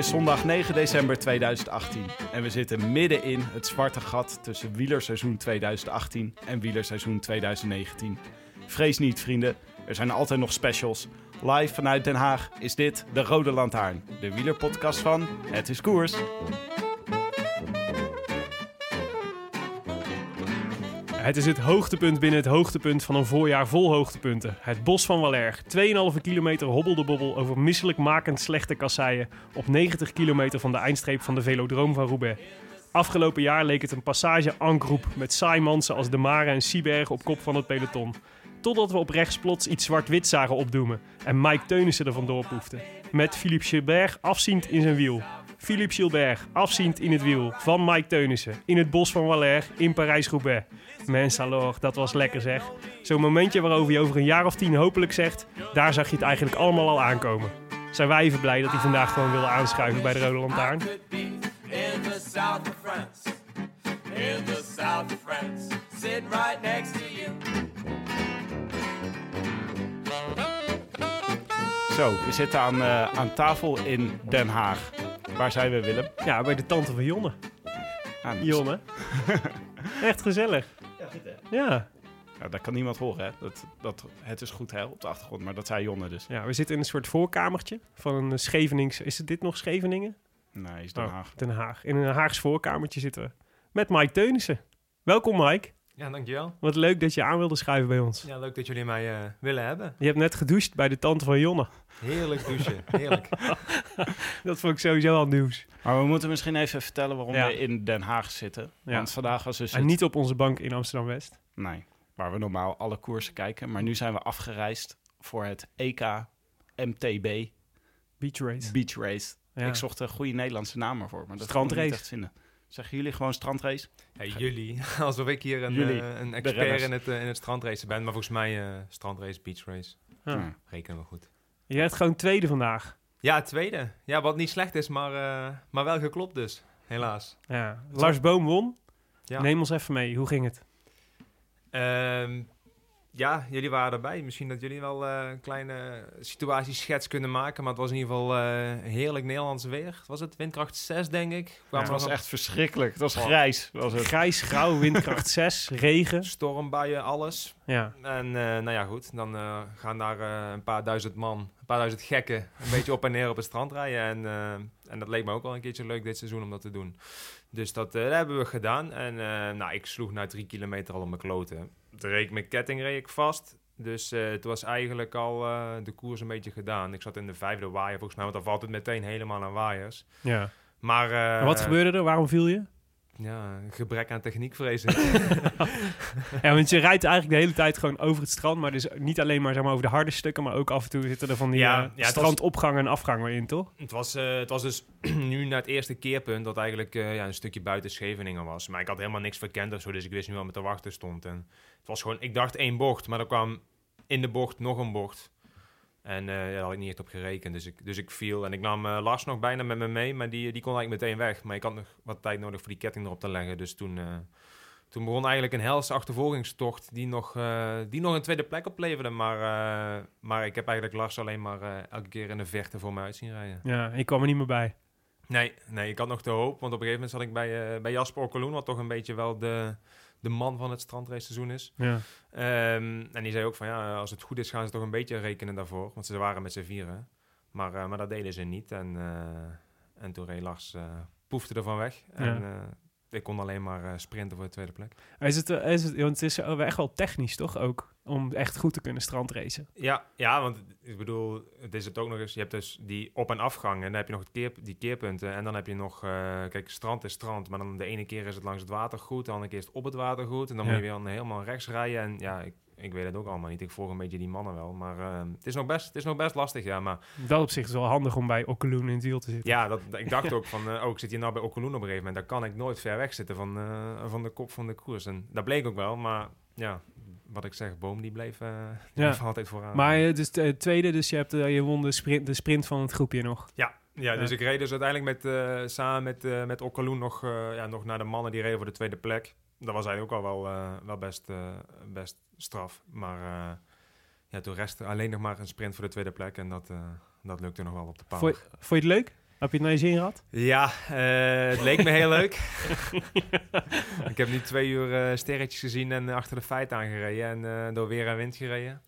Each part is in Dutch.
Is zondag 9 december 2018 en we zitten midden in het zwarte gat tussen wielerseizoen 2018 en wielerseizoen 2019. Vrees niet, vrienden, er zijn altijd nog specials. Live vanuit Den Haag is dit de Rode Lantaarn, de wielerpodcast van Het is Koers. Het is het hoogtepunt binnen het hoogtepunt van een voorjaar vol hoogtepunten. Het bos van Walerg. 2,5 kilometer hobbelde bobbel over misselijkmakend slechte kasseien. Op 90 kilometer van de eindstreep van de velodroom van Roubaix. Afgelopen jaar leek het een passage en met saaimansen als De Mare en Sieberg op kop van het peloton. Totdat we op rechts plots iets zwart-wit zagen opdoemen en Mike Teunissen er vandoor. Met Philippe Gilbert afziend in zijn wiel. Philippe Gilbert afziend in het wiel van Mike Teunissen in het bos van Waller in Parijs-Roubaix. Mens alors, dat was lekker zeg. Zo'n momentje waarover je over een jaar of tien hopelijk zegt, daar zag je het eigenlijk allemaal al aankomen. Zijn wij even blij dat hij vandaag gewoon wilde aanschuiven bij de Rode Lantaarn. could be in the south of France. In the south of France. Sitting right next to you. Zo, we zitten aan, eh, aan tafel in Den Haag. Waar zijn we, Willem? Ja, bij de tante van Jonne. Ah, Jonne. Echt gezellig. Ja, Ja, dat kan niemand horen, hè? Dat, dat, het is goed hè, op de achtergrond, maar dat zei Jonne dus. ja, we zitten in een soort voorkamertje van een Schevenings... Is het dit nog Scheveningen? Nee, is Den Oh, Haag. Den Haag. In een Haags voorkamertje zitten we. Met Mike Teunissen. Welkom Mike. Ja, dankjewel. Wat leuk dat je aan wilde schuiven bij ons. Ja, leuk dat jullie mij eh, willen hebben. Je hebt net gedoucht bij de tante van Jonne. Heerlijk douchen, heerlijk. Dat vond ik sowieso al nieuws. Maar we moeten misschien even vertellen waarom Ja. we in Den Haag zitten. Ja. Want vandaag was dus En het- niet op onze bank in Amsterdam-West. Nee, waar we normaal alle koersen kijken. Maar nu zijn we afgereisd voor het EK MTB Beach Race. Beach Race. Ja. Ik zocht een goede Nederlandse naam ervoor, maar dat Strandrace. kon ik niet echt vinden. Zeggen jullie gewoon strandrace? Ja, jullie, alsof ik hier een, Jullie, eh, een expert in het, eh, in het strandrace ben. Maar volgens mij eh strandrace, beach race, Ja. Ja. rekenen we goed. Je bent gewoon tweede vandaag. Ja, tweede. Ja, wat niet slecht is, maar, eh, maar wel geklopt dus. Helaas. Ja. Lars Boom won. Ja. Neem ons even mee. Hoe ging het? Ehm, ja, jullie waren erbij. Misschien dat jullie wel eh, een kleine situatieschets kunnen maken. Maar het was in ieder geval eh, heerlijk Nederlands weer. Was het windkracht 6, denk ik? Kwamen Het was echt verschrikkelijk. Het was Oh. grijs. Was het. Grijs, grauw, windkracht 6, regen. stormbuien, alles. Ja. En eh, nou ja, goed. Dan eh, gaan daar een paar duizend man, een paar duizend gekken, een beetje op en neer op het strand rijden. En, eh, en dat leek me ook wel een keertje leuk dit seizoen om dat te doen. Dus dat, dat hebben we gedaan. En eh, nou, ik sloeg na drie kilometer al op mijn kloten. Reed ik mijn ketting reed ik vast. Dus eh, het was eigenlijk al eh, de koers een beetje gedaan. Ik zat in de vijfde waaier volgens mij, want dan valt het meteen helemaal aan waaiers. ja. Maar En wat gebeurde er? Waarom viel je? Ja, gebrek aan techniek vrees ik. Ja, want je rijdt eigenlijk de hele tijd gewoon over het strand. Maar dus niet alleen maar, zeg maar over de harde stukken. Maar ook af en toe zitten er van die Ja, eh, ja, strandopgangen en afgangen in, toch? Het was, eh, het was dus nu naar het eerste keerpunt dat eigenlijk eh, ja, een stukje buiten Scheveningen was. Maar ik had helemaal niks verkend of zo, dus ik wist niet wat me te wachten stond. En het was gewoon, ik dacht één bocht, maar er kwam in de bocht nog een bocht. En ja, daar had ik niet echt op gerekend, dus ik, dus ik viel. En ik nam eh, Lars nog bijna met me mee, maar die, die kon eigenlijk meteen weg. Maar ik had nog wat tijd nodig voor die ketting erop te leggen, dus toen... eh, toen begon eigenlijk een helse achtervolgingstocht die nog, die nog een tweede plek opleverde. Maar, maar ik heb eigenlijk Lars alleen maar elke keer in de vechten voor me uit zien rijden. Ja, ik kwam er niet meer bij. Nee, nee, ik had nog de hoop. Want op een gegeven moment zat ik bij, bij Jasper Okkeloen, wat toch een beetje wel de, de man van het strandrace seizoen is. Ja. Ehm, en die zei ook van ja, als het goed is gaan ze toch een beetje rekenen daarvoor. Want ze waren met z'n vieren. Maar, eh, maar dat deden ze niet. En, eh, en toen reed Lars eh, poefde ervan weg. Ja. En ik kon alleen maar sprinten voor de tweede plek. Is het, is het, want het is echt wel technisch, toch? Ook om echt goed te kunnen strandracen. Ja, ja, want ik bedoel, het is het ook nog eens. Je hebt dus die op- en afgang en dan heb je nog het keer, die keerpunten. En dan heb je nog, eh, kijk, strand is strand, maar dan de ene keer is het langs het water goed, de andere keer is het op het water goed. En dan Ja. moet je weer dan helemaal rechts rijden. En ja, ik, ik weet het ook allemaal niet. Ik volg een beetje die mannen wel. Maar eh, het, is nog best, het is nog best lastig, ja. Maar Wel op zich is wel handig om bij Okaloen in het wiel te zitten. ja, dat, ik dacht ook van, eh, oh, ik zit hier nou bij Okoloen op een gegeven moment. Dan kan ik nooit ver weg zitten van, van de kop van de koers. En dat bleek ook wel, maar ja, wat ik zeg, Boom die bleef, eh, die Ja. altijd vooraan. Maar eh, dus de tweede, dus je, hebt, eh, je won de sprint, de sprint van het groepje nog. Ja, ja, dus Ja. ik reed dus uiteindelijk met, eh, samen met, eh met Okaloen nog, eh, ja, nog naar de mannen die reden voor de tweede plek. Dat was eigenlijk ook al wel, eh, wel best, eh, best straf. Maar eh, ja, toen restte alleen nog maar een sprint voor de tweede plek. En dat, eh, dat lukte nog wel op de paal. Vond, je- vond je het leuk? Heb je het naar je zin gehad? Ja, eh, het leek me heel leuk. ik heb nu twee uur eh, sterretjes gezien en eh, achter de feiten aangereden. En eh, door weer en wind gereden.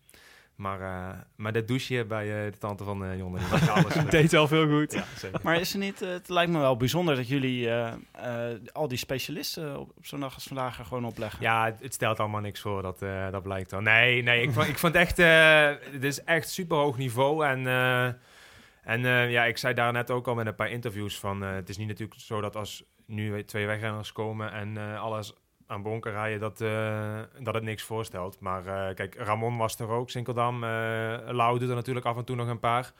Maar, eh, maar dat douche bij eh, de tante van eh Jonne. Het deed wel veel goed. ja, zeker. Maar is er niet, eh, het lijkt me wel bijzonder dat jullie eh, eh, al die specialisten op, op zo'n dag als vandaag er gewoon opleggen. Ja, het, het stelt allemaal niks voor, dat, eh, dat blijkt wel. Nee, nee, ik vond, ik vond echt, eh het is echt super hoog niveau. En, eh, en eh, ja, ik zei daar net ook al met een paar interviews van, eh, het is niet natuurlijk zo dat als nu twee wegrenners komen en eh, alles aan bonken rijden, dat, dat het niks voorstelt. Maar kijk, Ramon was er ook, Sinkeldam. eh Lau doet er natuurlijk af en toe nog een paar.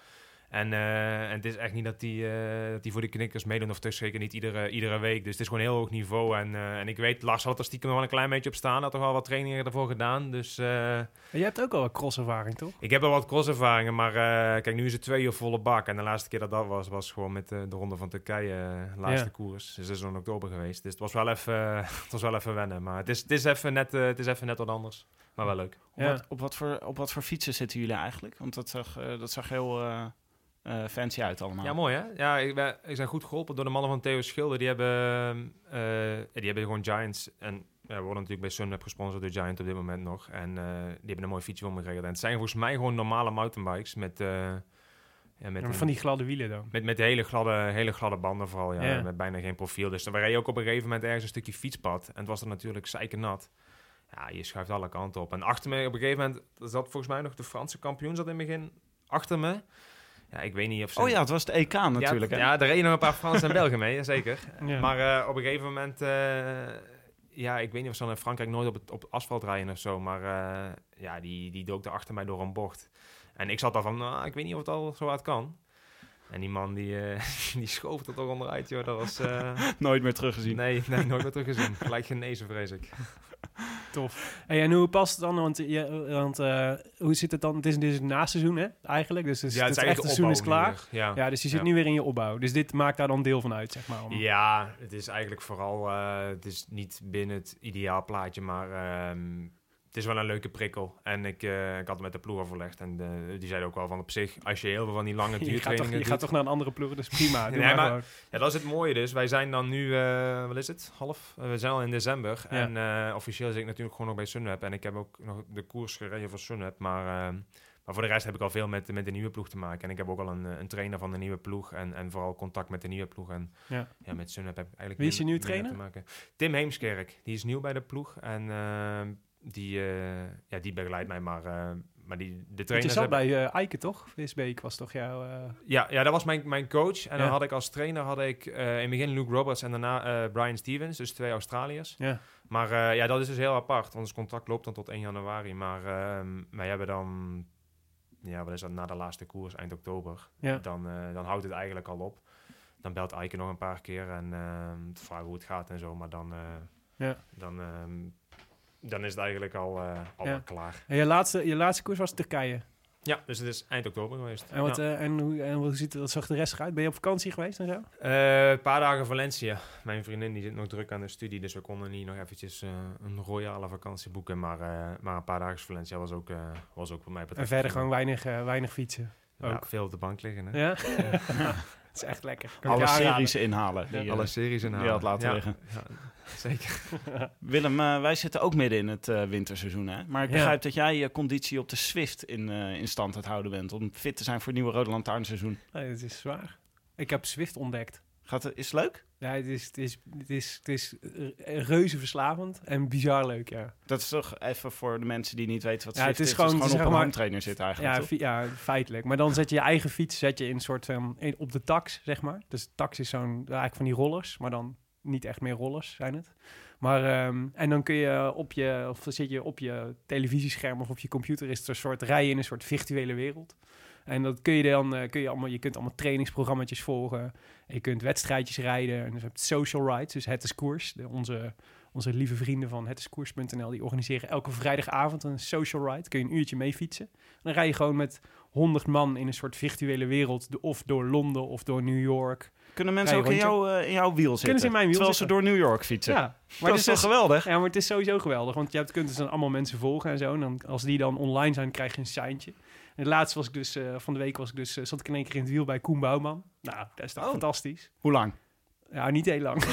En, eh, en het is echt niet dat die, eh, dat die voor de knikkers meedoen, of dus zeker niet iedere, iedere week. Dus het is gewoon een heel hoog niveau. En, eh, en ik weet, Lars had er stiekem wel een klein beetje op staan. Had toch al wat trainingen ervoor gedaan. Dus eh, En je hebt ook al wat crosservaring, toch? ik heb wel wat crosservaringen. Maar eh, kijk, nu is het twee uur volle bak. En de laatste keer dat dat was, was gewoon met de Ronde van Turkije, laatste Ja. koers. Dus dat is in oktober geweest. Dus het was wel even, het was wel even wennen. Maar het is, het is, even, net, het is even net wat anders. Maar wel leuk. Op, Ja. wat, op, wat voor, op wat voor fietsen zitten jullie eigenlijk? Want dat zag, dat zag heel eh, eh, fancy uit allemaal. Ja, mooi hè? Ja, ik, ben, ik zijn goed geholpen door de mannen van Theo Schilder. Die hebben, eh, ja, die hebben gewoon Giants. En ja, we worden natuurlijk bij Sunweb gesponsord door Giant op dit moment nog. En eh, die hebben een mooi fietsje voor me geregeld. En het zijn volgens mij gewoon normale mountainbikes met... eh, ja, met een- van die gladde wielen dan. Met, met hele, gladde, hele gladde banden vooral, ja, Ja. Met bijna geen profiel. Dus dan reden ook op een gegeven moment ergens een stukje fietspad. En het was er natuurlijk nat. Ja, je schuift alle kanten op. En achter me op een gegeven moment zat volgens mij nog de Franse kampioen zat in het begin achter me. Ja, ik weet niet of ze... Oh ja, het was de EK natuurlijk. Ja, hè? ja, er reden nog een paar Fransen en Belgen mee, zeker. Ja. Maar eh, op een gegeven moment... eh, ja, ik weet niet of ze dan in Frankrijk nooit op het op asfalt rijden of zo. Maar eh, ja, die, die dook er achter mij door een bocht. En ik zat daar van, nou, ik weet niet of het al zo hard kan. En die man die, eh, die schoof er toch onderuit, joh. Dat was... eh, Nooit meer teruggezien. nee, nee, nooit meer teruggezien. Gelijk genezen, vrees ik. Tof. Hey, en hoe past het dan? Want, je, want eh, hoe zit het dan? Het is, dit is het naseizoen, hè? Eigenlijk. Dus, ja, het, echte seizoen is klaar. Ja. Ja, dus je zit Ja. nu weer in je opbouw. Dus dit maakt daar dan deel van uit, zeg maar. Ja, het is eigenlijk vooral... eh, het is niet binnen het ideaal plaatje, maar... ehm, het is wel een leuke prikkel. En ik, eh, ik had het met de ploeg overlegd. En eh, die zeiden ook wel van op zich... Als je heel veel van die lange je gaat, toch, duurtrainingen je doet... gaat toch naar een andere ploeg, dus prima. Nee, maar. Ja, dat is het mooie dus. Wij zijn dan nu, eh, wat is het, half? We zijn al in december. Ja. En officieel zit ik natuurlijk gewoon nog bij Sunweb. En ik heb ook nog de koers gereden voor Sunweb. Maar, maar voor de rest heb ik al veel met, met de nieuwe ploeg te maken. En ik heb ook al een, een trainer van de nieuwe ploeg. En, en vooral contact met de nieuwe ploeg. En Ja. ja, met Sunweb heb ik eigenlijk Wie is je nieuwe trainer? Te maken. Tim Heemskerk. Die is nieuw bij de ploeg. En die, eh, ja, die begeleidt mij maar... eh, maar die, de Want je zat bij Eiken, toch? Visbeek was toch jouw... ja, ja, dat was mijn, mijn coach. En Ja. dan had ik als trainer had ik, in het begin Luke Roberts en daarna Brian Stevens, dus twee Australiërs. Ja. Maar ja, dat is dus heel apart. Ons contract loopt dan tot 1 januari. Maar ehm, wij hebben dan, ja, wat is dat, na de laatste koers, eind oktober, Ja. dan, dan houdt het eigenlijk al op. Dan belt Eike nog een paar keer en te vragen hoe het gaat en zo. Maar dan, Ja. dan, ehm, dan is het eigenlijk al, eh, al Ja. wel klaar. En je laatste, je laatste koers was Turkije. Ja, dus het is eind oktober geweest. En, wat, Ja. eh, en, hoe, en hoe ziet wat zag de rest eruit? Ben je op vakantie geweest en zo? Eh, een paar dagen Valencia. Mijn vriendin die zit nog druk aan de studie, dus we konden niet nog eventjes een royale vakantie boeken. Maar, maar een paar dagen Valencia was ook, was ook voor mij En betreft. verder gewoon weinig, weinig fietsen. ja, ook. veel op de bank liggen. Hè? Ja? Het is echt lekker. Kan Alle series inhalen. Die, eh, Alle series in die je had laten ja, liggen. Ja, zeker. Willem, eh, wij zitten ook midden in het eh, winterseizoen. Hè? Maar ik Ja. begrijp dat jij je conditie op de Swift in, eh, in stand aan het houden bent. Om fit te zijn voor het nieuwe Rode Lantaarnseizoen. Nee, het is zwaar. Ik heb Zwift ontdekt. Gaat het, is het leuk? Ja, het is, het is, het is, het is reuze verslavend en bizar leuk, ja. Dat is toch even voor de mensen die niet weten wat Ja, het is is. gewoon- het is gewoon op een maar- home trainer zitten eigenlijk. Ja, ja, feitelijk. Maar dan zet je je eigen fiets zet je in soort van in- op de tax, zeg maar. Dus tax is zo'n eigenlijk van die rollers, maar dan niet echt meer rollers zijn het. Maar ehm, en dan kun je op je of zit je op je televisiescherm of op je computer is het een soort rij in een soort virtuele wereld. En dat kun je dan eh, kun je allemaal je kunt allemaal trainingsprogramma's volgen. En je kunt wedstrijdjes rijden en dus je hebt social rides, dus het is koers. De, onze onze lieve vrienden van hetiskoers.nl die organiseren elke vrijdagavond een social ride. Kun je een uurtje mee fietsen. Dan rij je gewoon met 100 man in een soort virtuele wereld. Of door Londen of door New York. Kunnen mensen ook in, jou, eh, in jouw wiel zitten? Kunnen ze in mijn wiel Terwijl zitten. ze door New York fietsen. Ja, maar dat het is toch dus- geweldig? Ja, maar het is sowieso geweldig. Want je hebt, kunt dus dan allemaal mensen volgen en zo. En dan, als die dan online zijn, krijg je een seintje. En laatst was ik dus, eh, van de week was ik dus, eh, zat ik in één keer in het wiel bij Koen Bouwman. Nou, dat is toch Oh. fantastisch. Hoe lang? Ja, niet heel lang.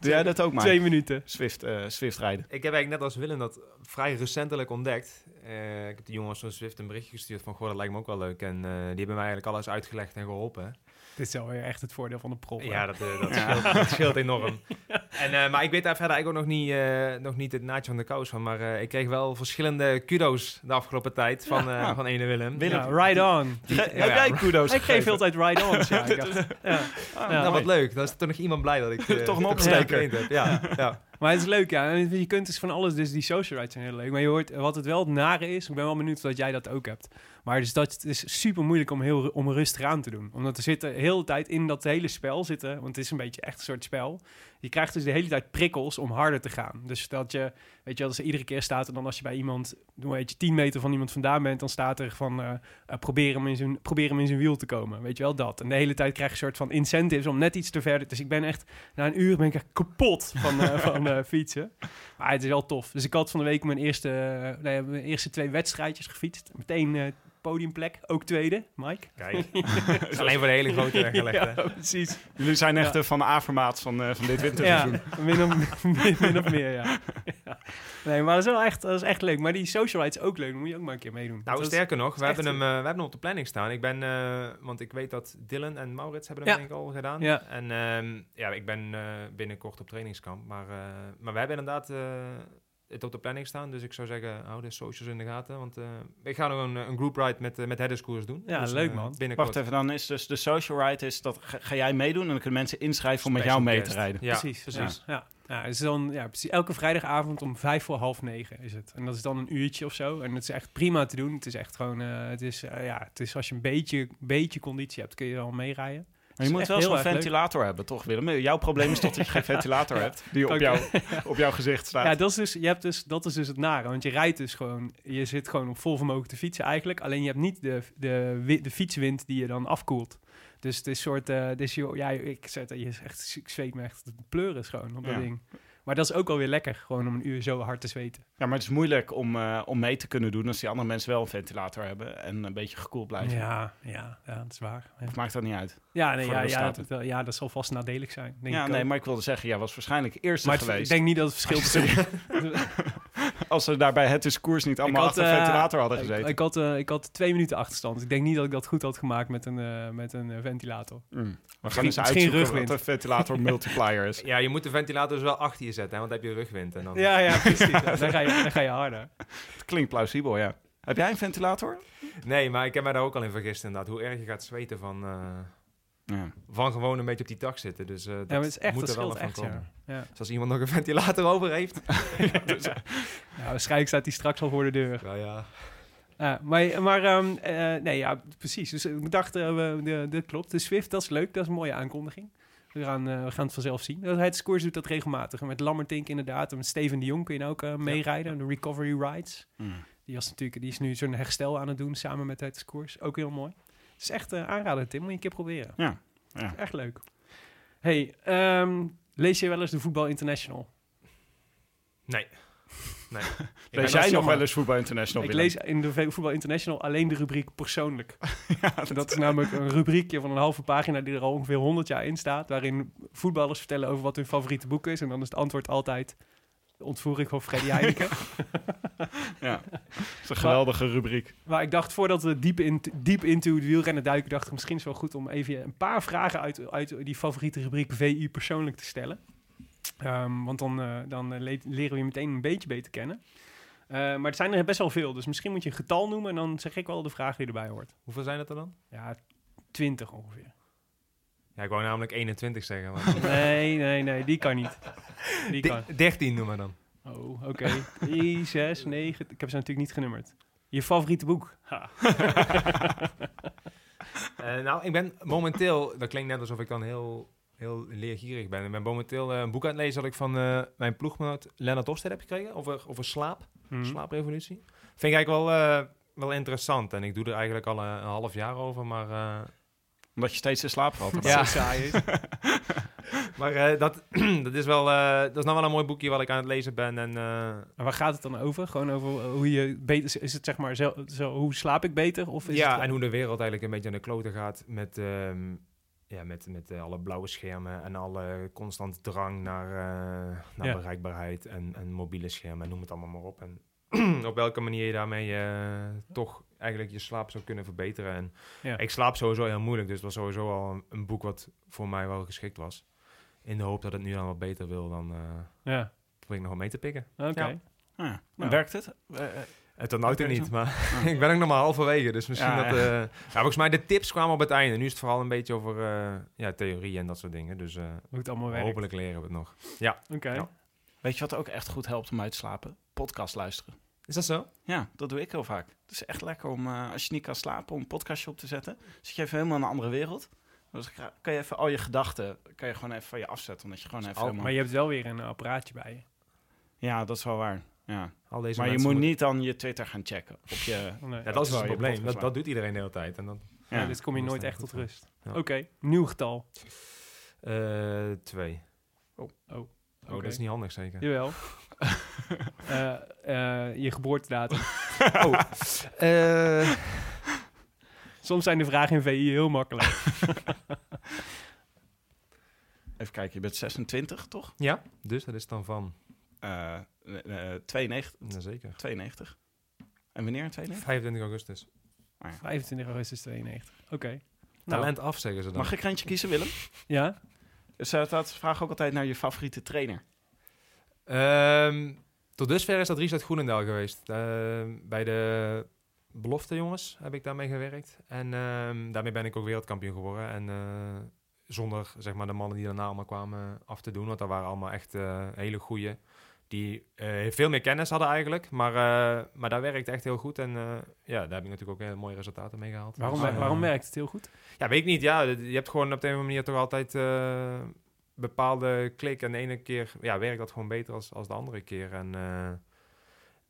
Doe jij dat ook maar? Twee minuten. Swift, eh, Swift rijden. Ik heb eigenlijk net als Willem dat vrij recentelijk ontdekt. Eh, ik heb de jongens van Swift een berichtje gestuurd van, goh, dat lijkt me ook wel leuk. En eh, die hebben mij eigenlijk alles uitgelegd en geholpen. Dit is wel weer echt het voordeel van de pro. Ja, dat, eh, dat, Ja. Scheelt, dat scheelt enorm. En, eh, maar ik weet daar verder eigenlijk ook nog niet, eh, nog niet het naadje van de kous van. Maar eh, ik kreeg wel verschillende kudo's de afgelopen tijd van, eh, Ja. van ene Willem. Willem, Ja, ride on. Ge- ja. Heb jij kudo's Ik geef ride-ons. Ja, ik dacht, ja. Ah, Ja, nou, wat leuk. Dan is toch nog iemand blij dat ik... eh, Toch een dat opsteker. heb. Ja, ja. Maar het is leuk, ja. En je kunt dus van alles, dus die social rides zijn heel leuk. Maar je hoort, wat het wel het nare is, ik ben wel benieuwd of jij dat ook hebt. Maar dus dat, het is super moeilijk om, heel, om rustig aan te doen. Omdat er zitten de hele tijd in dat hele spel zitten, want het is een beetje echt een soort spel. Je krijgt dus de hele tijd prikkels om harder te gaan. Dus dat je, weet je wel, dus iedere keer staat er dan als je bij iemand, weet je, 10 meter van iemand vandaan bent, dan staat er van, eh, eh, probeer, hem in zijn, probeer hem in zijn wiel te komen. Weet je wel, dat. En de hele tijd krijg je een soort van incentives om net iets te verder. Dus ik ben echt, na een uur ben ik echt kapot van, eh, van fietsen. Maar het is wel tof. Dus ik had van de week mijn eerste, nee, mijn eerste twee wedstrijdjes gefietst. Meteen podiumplek, ook tweede, Mike. Kijk. Is alleen voor de hele grote weggelegd, hè? ja, precies. Jullie zijn echt Ja. de van Avermaats van, eh, van dit Ja, winterseizoen. min of, min, min of meer, ja. ja. Nee, maar dat is wel echt, dat is echt leuk. Maar die social rides ook leuk. Dan moet je ook maar een keer meedoen. Nou, Dat is- sterker nog, we hebben, hem, eh, we hebben hem op de planning staan. Ik ben, eh, want ik weet dat Dylan en Maurits hebben hem Ja. denk ik al gedaan. Ja. En ehm, ja, ik ben eh, binnenkort op trainingskamp. Maar, eh, maar we hebben inderdaad eh, het op de planning staan. Dus ik zou zeggen, hou de socials in de gaten. Want eh, ik ga nog een, een group ride met, eh, met Hedderskoers doen. Ja, Dus, leuk, eh, man. Binnenkort. Wacht even, dan is dus de social ride is dat ga, ga jij meedoen en dan kunnen mensen inschrijven om met jou mee te rijden. Ja, precies. precies. Ja, ja. ja, het is dan, ja, precies. Elke vrijdagavond om vijf voor half negen is het. En dat is dan een uurtje of zo. En het is echt prima te doen. Het is echt gewoon, eh, het is, ja, het is als je een beetje, beetje conditie hebt, kun je dan meerijden. Maar je moet wel zo'n leuk. ventilator hebben, toch Willem? Jouw probleem is toch dat je geen ventilator hebt die op, jou, op jouw gezicht staat. Ja, dat is, dus, je hebt dus, dat is dus het nare. Want je rijdt dus gewoon, je zit gewoon op vol vermogen te fietsen eigenlijk. Alleen je hebt niet de, de, de fietswind die je dan afkoelt. Dus het is soort, eh dus je, ja, ik, zet, je is echt, ik zweet me echt, het pleuren is gewoon op dat Ja. ding. Maar dat is ook wel weer lekker, gewoon om een uur zo hard te zweten. Ja, maar het is moeilijk om, eh, om mee te kunnen doen als die andere mensen wel een ventilator hebben en een beetje gekoeld blijven. Ja, ja, ja, dat is waar. Ja, Of maakt dat niet uit? ja, nee, ja, ja, dat, ja, dat zal vast nadelig zijn. Denk ja, ik nee, ook. maar ik wilde zeggen, jij was waarschijnlijk eerste Maar het- geweest. ik denk niet dat het verschil tussen... Als ze daarbij het is koers niet allemaal had, achter een eh, ventilator hadden gezeten. ik, had, eh, ik had twee minuten achterstand. Ik denk niet dat ik dat goed had gemaakt met een, eh, met een ventilator. Mm. We gaan eens misschien uitzoeken rugwind. wat een ventilator multiplier is. Ja, je moet de ventilator dus wel achter je zetten, hè, want dan heb je rugwind. En dan... Ja, ja, precies. Dan, ga je, dan ga je harder. Het klinkt plausibel, ja. Heb jij een ventilator? Nee, maar ik heb mij daar ook al in vergist inderdaad. Hoe erg je gaat zweten van, eh, Ja. van gewoon een beetje op die tak zitten. Dus eh dat Ja, maar het is echt, moet dat er wel echt, komen. ja. ja. Dus als iemand nog een ventilator over heeft. Ja, waarschijnlijk staat die straks al voor de deur. Ja. Ja, maar maar ehm, eh, nee, ja, precies. Dus ik dacht, eh, dat klopt. De Swift, dat is leuk. Dat is een mooie aankondiging. We gaan, eh, we gaan het vanzelf zien. Het Scores doet dat regelmatig. En met Lammertink inderdaad. En met Steven de Jong kun je nou ook eh, meerijden. De Recovery Rides. Mm. Die, was natuurlijk, die is nu zo'n herstel aan het doen samen met het Scores. Ook heel mooi. Het is echt uh, aanraden, Tim. Moet je een keer proberen. Ja, ja. Echt leuk. hey, ehm, lees je wel eens de Voetbal International? Nee. nee. Lees jij dat nog wel eens Voetbal International? Ik Willem? lees in de Voetbal International alleen de rubriek persoonlijk. dat is namelijk een rubriekje van een halve pagina die er al ongeveer 100 jaar in staat. Waarin voetballers vertellen over wat hun favoriete boek is. En dan is het antwoord altijd ontvoering van Freddy Heineken. Ja, dat is een geweldige rubriek. maar ik dacht, voordat we diep, in, diep into het wielrennen duiken, dacht ik misschien is wel goed om even een paar vragen uit, uit die favoriete rubriek VI persoonlijk te stellen. Ehm, want dan, eh, dan eh, le- leren we je meteen een beetje beter kennen. Eh, maar er zijn er best wel veel, dus misschien moet je een getal noemen en dan zeg ik wel de vraag die erbij hoort. Hoeveel zijn het er dan? Ja, 20 ongeveer. Ja, ik wou namelijk 21 zeggen. maar- Nee, nee, nee, die kan niet. Die kan. Di- 13 noem maar dan. Oh, oké. 3, 6, 9. Ik heb ze natuurlijk niet genummerd. Je favoriete boek? Ha. Eh, nou, ik ben momenteel, dat klinkt net alsof ik dan heel, heel leergierig ben. Ik ben momenteel eh, een boek aan het lezen dat ik van eh, mijn ploeggenoot Lennart Hofstede heb gekregen over, over slaap, Hm. slaaprevolutie. Vind ik eigenlijk wel, eh, wel interessant en ik doe er eigenlijk al een, een half jaar over, maar, eh, Omdat je steeds in slaap valt. Ja. Saai is. maar eh, dat, dat is wel, eh, dat is nou wel een mooi boekje wat ik aan het lezen ben en... eh, Maar waar gaat het dan over? Gewoon over hoe je beter... Is het zeg maar zo, zo hoe slaap ik beter? Of is ja, het, en hoe de wereld eigenlijk een beetje aan de kloten gaat met, ehm, ja, met, met alle blauwe schermen en alle constant drang naar, eh, naar Ja. bereikbaarheid en, en mobiele schermen en noem het allemaal maar op. En op welke manier je daarmee toch eigenlijk je slaap zou kunnen verbeteren. En Ja. ik slaap sowieso heel moeilijk, dus het was sowieso al een, een boek wat voor mij wel geschikt was. In de hoop dat het nu dan wat beter wil, dan eh Ja, probeer ik nog wat mee te pikken. oké. Ja. Ja. En Ja. werkt het? Eh, eh, Het tot nou toe Oké, niet, maar Ja. ik ben ook nog maar halverwege. Dus misschien Ja, dat... ja. eh, ja, volgens mij de tips kwamen op het einde. Nu is het vooral een beetje over eh, ja, theorie en dat soort dingen. Dus eh, Hoe het allemaal werkt. hopelijk leren we het nog. Oké. Ja. weet je wat ook echt goed helpt om uit te slapen? Podcast luisteren. Is dat zo? Ja, dat doe ik heel vaak. Het is echt lekker om, eh, als je niet kan slapen, om een podcastje op te zetten. Zit je even helemaal in een andere wereld. Dus ga- kan je even al je gedachten, kan je gewoon even van je afzetten. Omdat je gewoon even Al- helemaal... Maar je hebt wel weer een apparaatje bij je. Ja, dat is wel waar. Ja. Al deze Maar je moet niet dan je Twitter gaan checken. Op je, Nee. Ja, dat is het je probleem. Dat, dat doet iedereen de hele tijd. En dan, Ja, ja. dus kom je nooit dan echt tot rust. Ja. Oké, nieuw getal. Eh, twee. Oh, Oh, oké. dat is niet handig zeker. Jawel. Eh, eh, je geboortedatum. Oh. Eh, Soms zijn de vragen in VI heel makkelijk. Even kijken, je bent 26, toch? ja, dus dat is dan van... Eh, eh, eh, 92, Jazeker. 92. En wanneer in 92? 25 augustus. 25 augustus 92. Oké. Nou, Talent af, zeggen ze dan. Mag ik er eentje kiezen, Willem? Ja? Ze dat vraag ook altijd naar je favoriete trainer. Ehm, tot dusver is dat Richard Groenendaal geweest. Ehm, bij de belofte jongens heb ik daarmee gewerkt. En ehm, daarmee ben ik ook wereldkampioen geworden. En eh, zonder zeg maar, de mannen die daarna allemaal kwamen af te doen. Want dat waren allemaal echt eh, hele goeie. Die eh, veel meer kennis hadden eigenlijk. Maar, maar dat werkte echt heel goed. En ja, daar heb ik natuurlijk ook heel mooie resultaten mee gehaald. Waarom, Dus, waarom werkt het heel goed? ja, weet ik niet. Ja, je hebt gewoon op de een manier toch altijd bepaalde klik. En de ene keer ja, werkt dat gewoon beter als, als de andere keer. En, eh,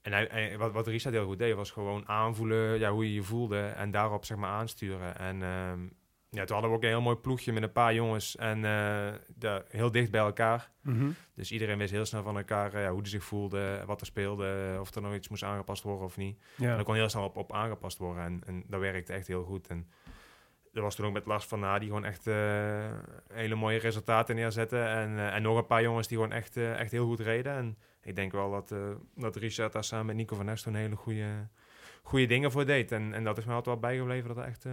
en hij, hij- wat, wat Richard heel goed deed, was gewoon aanvoelen ja, hoe je je voelde. En daarop zeg maar aansturen. En ehm, ja, toen hadden we ook een heel mooi ploegje met een paar jongens. En eh, de, heel dicht bij elkaar. Mhm. Dus iedereen wist heel snel van elkaar eh, ja, hoe hij zich voelde, wat er speelde, of er nog iets moest aangepast worden of niet. En Ja. daar kon heel snel op, op aangepast worden. En, en dat werkte echt heel goed. En er was toen ook met Lars van Na, die gewoon echt eh, hele mooie resultaten neerzette. En, eh, en nog een paar jongens die gewoon echt, eh, echt heel goed reden. En ik denk wel dat, dat Richard daar samen met Nico van Nes toen hele goede, goede dingen voor deed. En, en dat is me altijd wel bijgebleven dat het echt,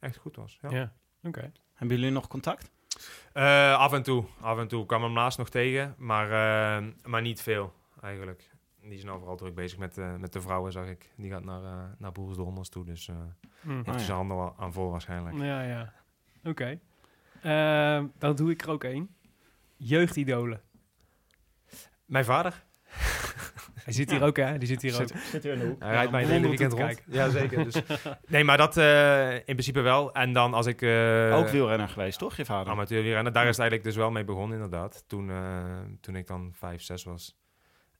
echt goed was. Ja. Ja. Oké. Hebben jullie nog contact? Af en toe, af en toe. Ik kwam hem laatst nog tegen, maar, maar niet veel eigenlijk. Die is nou vooral druk bezig met, eh, met de vrouwen, zag ik. Die gaat naar, eh naar Boers de Hommels toe, dus eh Hm. heeft ja. zijn handen wel aan vol waarschijnlijk. Ja, ja. Oké. Ehm, dan doe ik er ook één. Jeugdidolen. Mijn vader, Hij zit hier ook, hè? Die zit hier ook. Zit in de hoek. hij rijdt mij hele wonder weekend rond. Ja, zeker. Dus. Nee, maar dat eh, in principe wel. En dan als ik... eh, Ook wielrenner geweest, toch, je vader? amateur wielrennen. Daar is het eigenlijk dus wel mee begonnen, inderdaad. Toen, eh, toen ik dan 5, 6 was.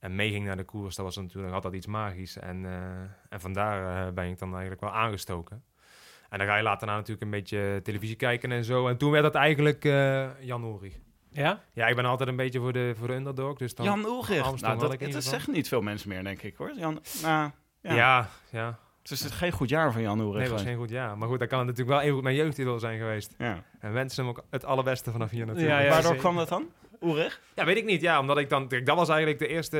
En meeging naar de koers, dat was natuurlijk altijd iets magisch. En, eh, en vandaar eh, ben ik dan eigenlijk wel aangestoken. En dan ga je later na natuurlijk een beetje televisie kijken en zo. En toen werd het eigenlijk eh, Jan Ulrich. Ja? Ja, ik ben altijd een beetje voor de, voor de underdog. Dus dan, Jan Ulrich. Nou, had dat, het ieder geval. zeggen niet veel mensen meer, denk ik, hoor. Jan, nou, ja. ja. ja, Het is geen goed jaar van Jan Ulrich. Nee, dat was geen goed jaar. Maar goed, dan kan het natuurlijk wel even goed mijn jeugdtitel zijn geweest. ja. En wensen hem ook het allerbeste vanaf hier natuurlijk. Ja, ja. Waardoor kwam dat dan? Oerig? Ja, weet ik niet. Ja, omdat ik dan... kijk, Dat was eigenlijk de eerste...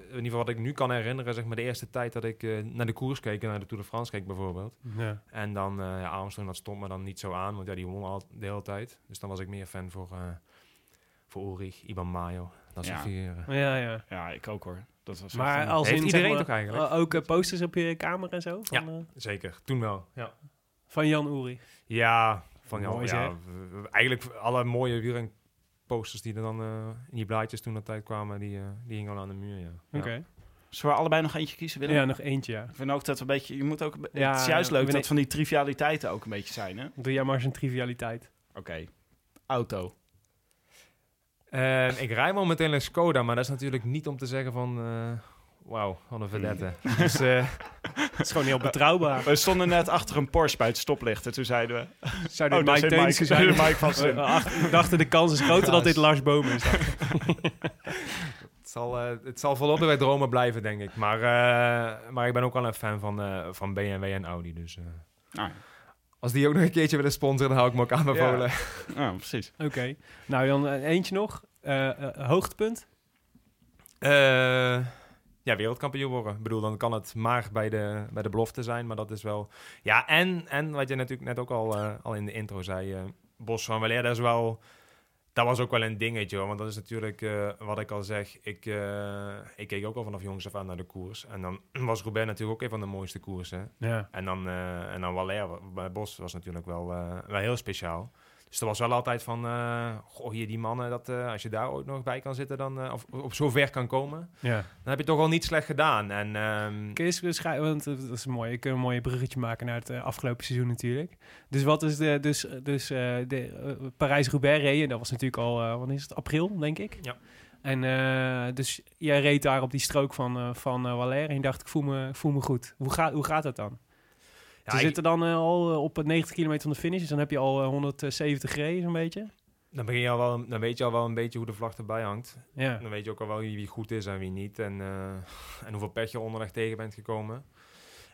In ieder geval wat ik nu kan herinneren, zeg maar de eerste tijd dat ik eh, naar de koers keek. en Naar de Tour de France keek bijvoorbeeld. Ja. En dan, eh ja, Armstrong, dat stond me dan niet zo aan. Want ja, die won al de hele tijd. Dus dan was ik meer fan voor, eh voor Ulrich, Iban Mayo. Dat soort Ja. figuren. ja, ja. Ja, ik ook hoor. Dat was Maar als in, iedereen zeg maar, toch eigenlijk? eh, Ook eh, posters op je kamer en zo? Van, Ja. eh, Zeker, toen wel. Ja, van Jan Oeri. ja van jou. Mooi, Ja, eigenlijk alle mooie wielren posters die er dan eh, in die blaadjes toen dat tijd kwamen, die, eh, die hingen al aan de muur. Ja. Ja. Oké. Zullen we allebei nog eentje kiezen, Willem? Ja, nog eentje, ja. Ik vind ook dat we een beetje... Je moet ook... Ja, het is juist leuk dat van die trivialiteiten ook een beetje zijn, hè? Doe jij maar eens een trivialiteit. Oké. Auto. Eh, ik rij momenteel een Skoda, maar dat is natuurlijk niet om te zeggen van... eh Wauw, wat een vedette. dus eh, Het is gewoon heel betrouwbaar. We stonden net achter een Porsche bij het stoplicht en toen zeiden we... Zou Oh, dit daar Mike Teunissen Mike- zijn? Mike van Stum. We ach- we dachten de kans is groter dat dit Lars Boom is. het, zal, eh, het zal voorlopig bij dromen blijven, denk ik. Maar, eh, maar ik ben ook wel een fan van, eh, van BMW en Audi. Dus eh, Ah, als die ook nog een keertje willen sponsoren, dan hou ik me ook aanbevolen. ja, precies. Oké. Nou, dan eentje nog. Hoogtepunt? Eh, ja, wereldkampioen worden. Ik bedoel, dan kan het maar bij de, bij de belofte zijn. Maar dat is wel... Ja, en, en wat je natuurlijk net ook al, eh, al in de intro zei... eh, Bos van Weleer, dat is wel... Dat was ook wel een dingetje, hoor. Want dat is natuurlijk, eh, wat ik al zeg... Ik, ik keek ook al vanaf jongs af aan naar de koers. En dan was Roubaix natuurlijk ook een van de mooiste koersen. Ja. En dan, en dan Waller bij Bos was natuurlijk wel, wel heel speciaal. Dus er was wel altijd van, goh, hier die mannen, dat, eh, als je daar ooit nog bij kan zitten, dan, eh, of op zo ver kan komen, ja. dan heb je toch wel niet slecht gedaan. En Kun je want dat is mooi. Ik kan een mooi bruggetje maken naar het afgelopen seizoen natuurlijk. Dus wat is de, dus, dus de Parijs-Roubaix reden, dat was natuurlijk al, wanneer is het, april denk ik? Ja. En dus jij reed daar op die strook van, eh van Valère en je dacht, ik voel me, ik voel me goed. Hoe, gaat hoe gaat het dan? Ja, Ze ik- zitten dan eh, al eh, op het 90 kilometer van de finish, dus dan heb je al eh, 170 gereden zo'n beetje. dan, begin je al wel, dan weet je al wel een beetje hoe de vlag erbij hangt. Ja, Dan weet je ook al wel wie, goed is en wie niet. En, eh, en hoeveel pech je onderweg tegen bent gekomen.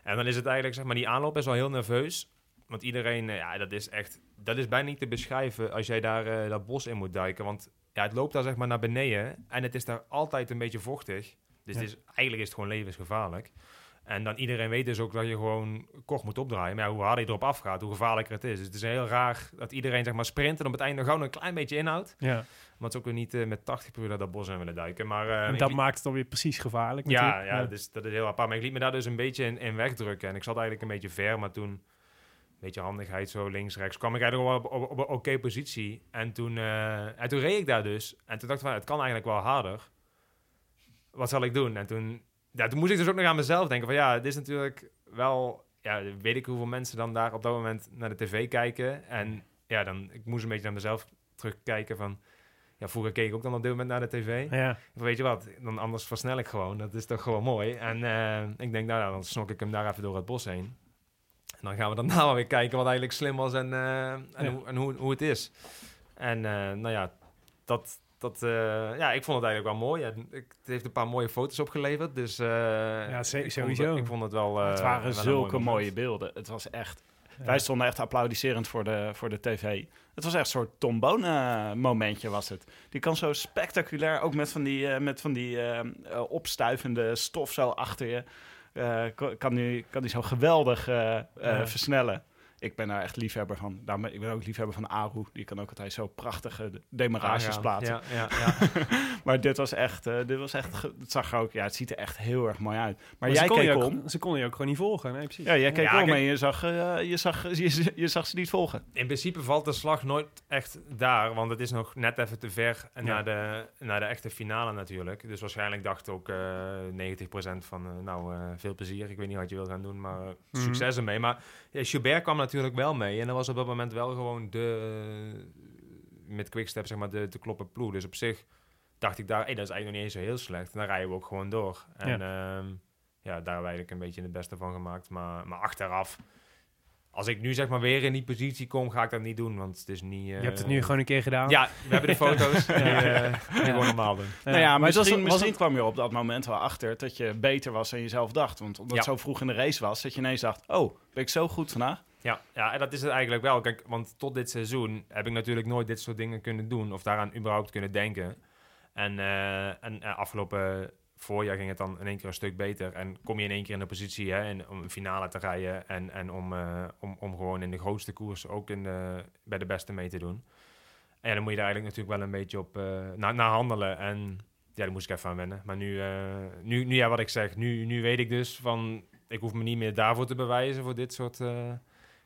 En dan is het eigenlijk, zeg maar, die aanloop is al heel nerveus. Want iedereen, eh, ja, dat is echt, dat is bijna niet te beschrijven als jij daar eh, dat bos in moet duiken. Want ja, het loopt daar zeg maar naar beneden en het is daar altijd een beetje vochtig. Dus Ja. het is, eigenlijk is het gewoon levensgevaarlijk. En dan iedereen weet dus ook dat je gewoon kort moet opdraaien. Maar ja, hoe harder je erop afgaat, hoe gevaarlijker het is. Dus het is heel raar dat iedereen zeg maar sprint en op het einde gewoon een klein beetje inhoudt. ja. Maar het is ook weer niet eh, met 80 per uur dat bos in willen duiken. Maar, eh, en dat maakt het dan weer precies gevaarlijk ja, natuurlijk. ja, is, dat is heel apart. Maar ik liet me daar dus een beetje in, in wegdrukken. En ik zat eigenlijk een beetje ver, maar toen... Een beetje handigheid, zo links, rechts. kwam ik eigenlijk wel op, op, op een oké positie. En toen, eh, en toen reed ik daar dus. En toen dacht ik van, het kan eigenlijk wel harder. Wat zal ik doen? En toen, ja, toen moest ik dus ook nog aan mezelf denken van... Ja, het is natuurlijk wel... Ja, weet ik hoeveel mensen dan daar op dat moment naar de tv kijken. En ja, dan, ik moest een beetje naar mezelf terugkijken van... Ja, vroeger keek ik ook dan op dit moment naar de tv. Ja, Weet je wat, dan anders versnel ik gewoon. Dat is toch gewoon mooi. En eh, ik denk, nou, ja, dan snok ik hem daar even door het bos heen. En dan gaan we daarna wel weer kijken wat eigenlijk slim was en, eh, en, Ja. hoe, en hoe, hoe het is. En eh, nou ja, dat, dat, eh, ja, ik vond het eigenlijk wel mooi. Ja, ik, het heeft een paar mooie foto's opgeleverd. Dus eh, Ja, ze- ik vond sowieso. het- ik vond het wel. eh, het waren een zulke mooi mooie beelden. Het was echt... Ja. Wij stonden echt applaudisserend voor de, voor de tv. Het was echt een soort Tom Bonen momentje was het. Die kan zo spectaculair, ook met van die, eh, met van die eh, eh, opstuivende stof zo achter je... eh, kan, die, kan die zo geweldig eh, eh, Ja. versnellen. Ik ben daar echt liefhebber van. Daarom, ik ben ook liefhebber van Aru. Die kan ook altijd zo prachtige demarages Aangaan. plaatsen. Ja, ja, ja. Maar dit was echt, eh, dit was echt, het zag er ook, ja, het ziet er echt heel erg mooi uit. Maar, Maar jij ze keek je ook, om. Ze konden je ook gewoon niet volgen. Nee, precies. Ja, jij keek Ja, om kijk- en je zag, eh, je, zag, je, je zag ze niet volgen. In principe valt de slag nooit echt daar, want het is nog net even te ver naar, de, naar de echte finale natuurlijk. Dus waarschijnlijk dacht ook eh 90% van, nou, eh, veel plezier. Ik weet niet wat je wil gaan doen, maar Mhm. succes ermee. Maar ja, Gilbert kwam natuurlijk wel mee en dat was op dat moment wel gewoon de, met Quickstep zeg maar, de, de kloppen ploeg. Dus op zich dacht ik daar, hey, dat is eigenlijk nog niet eens zo heel slecht. En dan rijden we ook gewoon door. En ja, ja daar hebben we eigenlijk een beetje het beste van gemaakt. Maar, maar achteraf als ik nu zeg maar weer in die positie kom, ga ik dat niet doen, want het is niet... Je hebt het nu gewoon een keer gedaan. Ja, we hebben de foto's. Nu, eh, normaal doen. nou ja, maar was- misschien, was misschien kwam je op dat moment wel achter dat je beter was dan je zelf dacht. Want omdat Ja. het zo vroeg in de race was, dat je ineens dacht, oh, ben ik zo goed vandaag? Ja, ja, en dat is het eigenlijk wel. Kijk, want tot dit seizoen heb ik natuurlijk nooit dit soort dingen kunnen doen of daaraan überhaupt kunnen denken. En, eh, en eh, afgelopen voorjaar ging het dan in één keer een stuk beter. En kom je in één keer in de positie hè, in, om een finale te rijden. En, en om, eh, om, om gewoon in de grootste koers ook in de, bij de beste mee te doen. En dan moet je daar eigenlijk natuurlijk wel een beetje op naar handelen. En ja, daar moest ik even aan wennen. Maar nu, nu, nu ja, wat ik zeg, nu, nu weet ik dus van... Ik hoef me niet meer daarvoor te bewijzen voor dit soort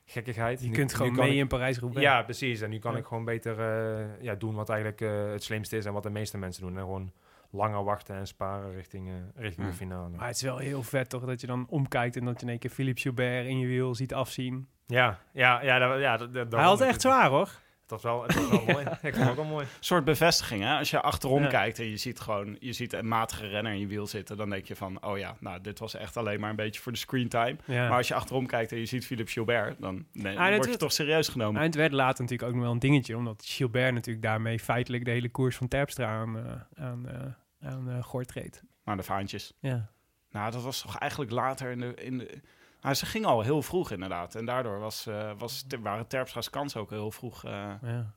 gekkigheid. Je Nu- kunt gewoon mee ik- in Parijs-Roubaix. ja, precies. En nu kan Ja. ik gewoon beter eh, ja, doen wat eigenlijk eh, het slimste is en wat de meeste mensen doen. En gewoon langer wachten en sparen richting, eh, richting Ja. de finale. Maar het is wel heel vet toch dat je dan omkijkt en dat je in één keer Philippe Gilbert in je wiel ziet afzien. Ja, ja, ja, dat, ja dat, dat, Hij had het echt zwaar hoor. Was wel, het was wel mooi. Ik vond het ook wel mooi. Een soort bevestiging, hè? Als je achterom Ja. kijkt en je ziet gewoon... je ziet een matige renner in je wiel zitten... dan denk je van, oh ja, nou, dit was echt alleen maar een beetje voor de screentime. Ja. Maar als je achterom kijkt en je ziet Philippe Gilbert... dan nee, Ah, dat word je toch serieus genomen. En het werd later natuurlijk ook nog wel een dingetje, omdat Gilbert natuurlijk daarmee feitelijk de hele koers van Terpstra aan, eh, aan, eh, aan eh, gort reed. Maar de vaantjes. Ja. Nou, dat was toch eigenlijk later in de... In de nou, ze ging al heel vroeg inderdaad. En daardoor was, eh, was, waren Terpstra's kansen ook heel vroeg eh ja.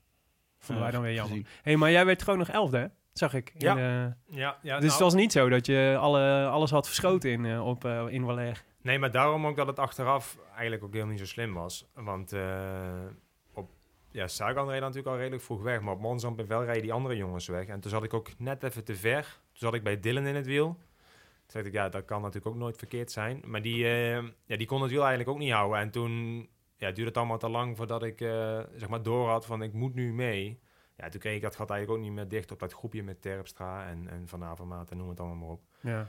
Vonden eh, wij dan weer jammer. gezien. hey, maar jij werd gewoon nog elfde, hè? Zag ik. in, Ja. eh, Ja, ja, dus het was niet zo dat je alle, alles had verschoten in, eh, op, eh, in Valère. Nee, maar daarom ook dat het achteraf eigenlijk ook heel niet zo slim was. Want eh, op ja, Sagan reed natuurlijk al redelijk vroeg weg. Maar op Monza en wel rijden die andere jongens weg. En toen zat ik ook net even te ver. Toen zat ik bij Dylan in het wiel. Dacht ik, ja, dat kan natuurlijk ook nooit verkeerd zijn. Maar die, eh, ja, die kon het wiel eigenlijk ook niet houden. En toen ja, duurde het allemaal te lang voordat ik eh, zeg maar door had van ik moet nu mee. Ja, toen kreeg ik dat gat eigenlijk ook niet meer dicht op dat groepje met Terpstra en, en Van Avermaat en noem het allemaal maar op. Ja.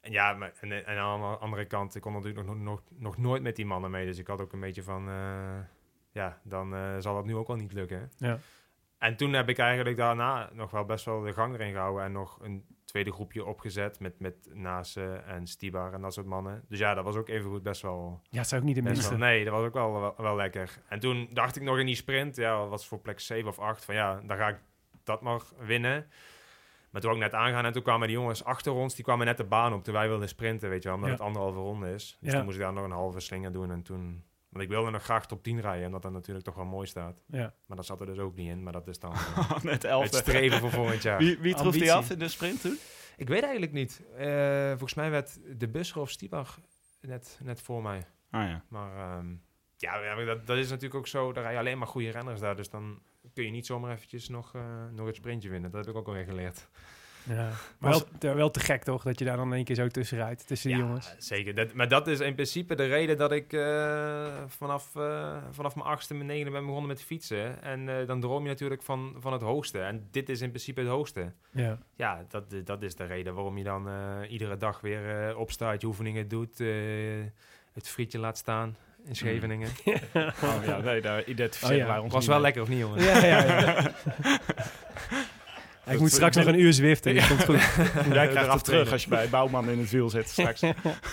En ja, maar, en, en aan de andere kant, ik kon natuurlijk nog, nog, nog nooit met die mannen mee. Dus ik had ook een beetje van, eh, ja, dan zal dat nu ook wel niet lukken. Ja. En toen heb ik eigenlijk daarna nog wel best wel de gang erin gehouden. En nog een tweede groepje opgezet met, met Nase en Stibar en dat soort mannen. Dus ja, dat was ook even goed best wel... ja, het zou ook niet de minste. wel nee, dat was ook wel, wel, wel lekker. En toen dacht ik nog in die sprint, ja, was voor plek 7 of 8, van ja, dan ga ik dat maar winnen. Maar toen ook net aangaan en toen kwamen die jongens achter ons, die kwamen net de baan op toen wij wilden sprinten, weet je wel, omdat Ja. het anderhalve ronde is. Dus Ja. toen moest ik daar nog een halve slinger doen en toen... Want ik wilde nog graag top 10 rijden, omdat dat natuurlijk toch wel mooi staat. Ja. Maar dat zat er dus ook niet in, maar dat is dan Net het elfde. streven voor volgend jaar. Wie, wie trof die af in de sprint toen? Ik weet eigenlijk niet. Eh, volgens mij werd de Busser of Stiebach net, net voor mij. Ah ja. Maar ehm, ja, dat, dat is natuurlijk ook zo. Daar rijden alleen maar goede renners daar. Dus dan kun je niet zomaar eventjes nog, eh, nog het sprintje winnen. Dat heb ik ook alweer geleerd. Ja. Maar wel, te- wel te gek toch, dat je daar dan in één keer zo tussen rijdt, tussen die Ja, jongens. Zeker. Dat, maar dat is in principe de reden dat ik eh, vanaf, eh, vanaf mijn achtste, mijn negende ben begonnen met fietsen. En eh, dan droom je natuurlijk van, van het hoogste. En dit is in principe het hoogste. Ja. Ja, dat, dat is de reden waarom je dan eh, iedere dag weer eh, opstaat, je oefeningen doet, eh, het frietje laat staan in Scheveningen. Oh ja, nee, daar identificeren Oh ja. wij ons Was niet wel mee. lekker of niet, jongen? Ja, ja, ja. ik moet straks nog een uur zwiften, dat komt goed. Jij krijgt Eraf het terug als je bij Bouwman in het wiel zit straks.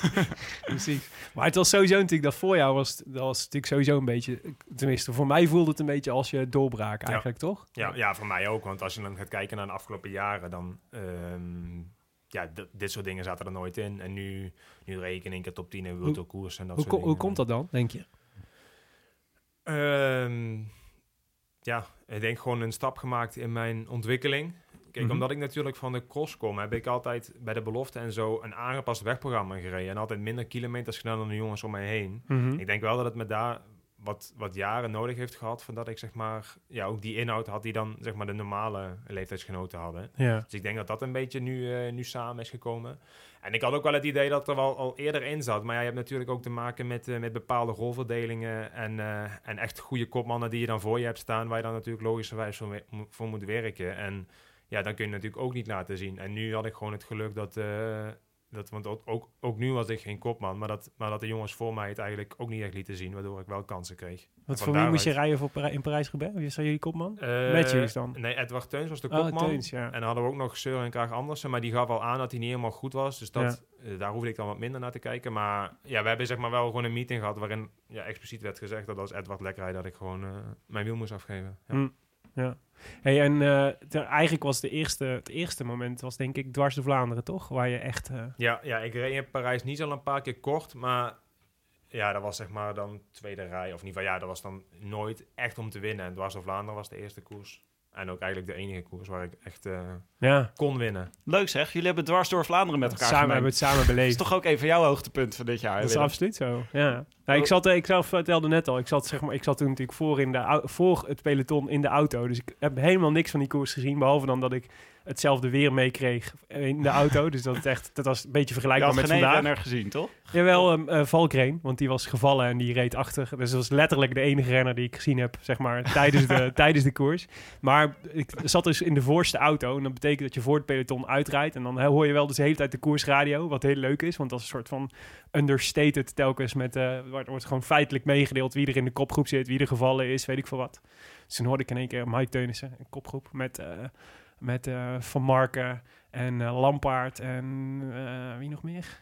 Precies. Maar het was sowieso natuurlijk, dat voorjaar was, dat was natuurlijk sowieso een beetje, tenminste voor mij voelde het een beetje als je doorbraak eigenlijk, toch? Ja, ja, voor mij ook. Want als je dan gaat kijken naar de afgelopen jaren, dan... ehm, ja, dit soort dingen zaten er nooit in. En nu, nu reed ik keer top 10 in World Koers en dat Hoe, soort hoe komt dat dan, denk je? Ehm, ja, ik denk gewoon een stap gemaakt in mijn ontwikkeling. Kijk, Mhm. omdat ik natuurlijk van de cross kom, heb ik altijd bij de belofte en zo een aangepast wegprogramma gereden. En altijd minder kilometers gedaan dan de jongens om mij heen. Mhm. Ik denk wel dat het me daar wat, wat jaren nodig heeft gehad voordat ik zeg maar, ja, ook die inhoud had die dan zeg maar de normale leeftijdsgenoten hadden. Ja. Dus ik denk dat dat een beetje nu, eh, nu samen is gekomen. En ik had ook wel het idee dat er wel al eerder in zat. Maar ja, je hebt natuurlijk ook te maken met, eh, met bepaalde rolverdelingen. En, eh, en echt goede kopmannen die je dan voor je hebt staan. Waar je dan natuurlijk logischerwijs voor, voor moet werken. En ja, dan kun je natuurlijk ook niet laten zien. En nu had ik gewoon het geluk dat... eh, dat want ook, ook, nu was ik geen kopman. Maar dat, maar dat de jongens voor mij het eigenlijk ook niet echt lieten zien. Waardoor ik wel kansen kreeg. Wat voor wie moest je rijden voor Parij- in Parijs-Roubaix? Wie zijn jullie kopman? Eh, Matthews dan? Nee, Edward Teuns was de Oh, kopman. Teuns, ja. En dan hadden we ook nog Søren Kraag Andersen, maar die gaf al aan dat hij niet helemaal goed was. Dus dat, eh, daar hoefde ik dan wat minder naar te kijken. Maar ja, we hebben zeg maar wel gewoon een meeting gehad waarin ja, expliciet werd gezegd dat als Edward lekker rijdt, dat ik gewoon mijn wiel moest afgeven. Ja. Hm. Ja. Hey, en eh, eigenlijk was de eerste, het eerste moment, was denk ik dwars de Vlaanderen, toch? Waar je echt... eh, Ja, ja, ik reed in Parijs niet al een paar keer kort, maar ja, dat was zeg maar dan tweede rij. Of geval, ja, dat was dan nooit echt om te winnen. En Dwars door Vlaanderen was de eerste koers. En ook eigenlijk de enige koers waar ik echt eh, Ja, kon winnen. Leuk zeg, jullie hebben dwars door Vlaanderen met elkaar samen hebben het samen Dat beleefd. is toch ook een van jouw hoogtepunten van dit jaar, Dat is Willem? absoluut zo. Ja. Nou, ik, zat, eh, ik zelf vertelde net al, ik zat, zeg maar, ik zat toen natuurlijk voor, in de, voor het peloton in de auto. Dus ik heb helemaal niks van die koers gezien. Behalve dan dat ik hetzelfde weer meekreeg in de auto. Dus dat, het echt, dat was een beetje Je vergelijkbaar had met vandaag. renner gezien, toch? Jawel, um, eh, Valkrein, want die was gevallen en die reed achter. Dus dat was letterlijk de enige renner die ik gezien heb, zeg maar, tijdens de, tijdens de koers. Maar ik zat dus in de voorste auto en dat betekent dat je voor het peloton uitrijdt. En dan hoor je wel dus de hele tijd de koersradio, wat heel leuk is, want dat is een soort van understated telkens met, eh wordt, wordt gewoon feitelijk meegedeeld wie er in de kopgroep zit, wie er gevallen is, weet ik veel wat. Dus toen hoorde ik in één keer Mike Teunissen, een kopgroep met, eh, met eh, Van Marken en eh, Lampaard en eh, wie nog meer?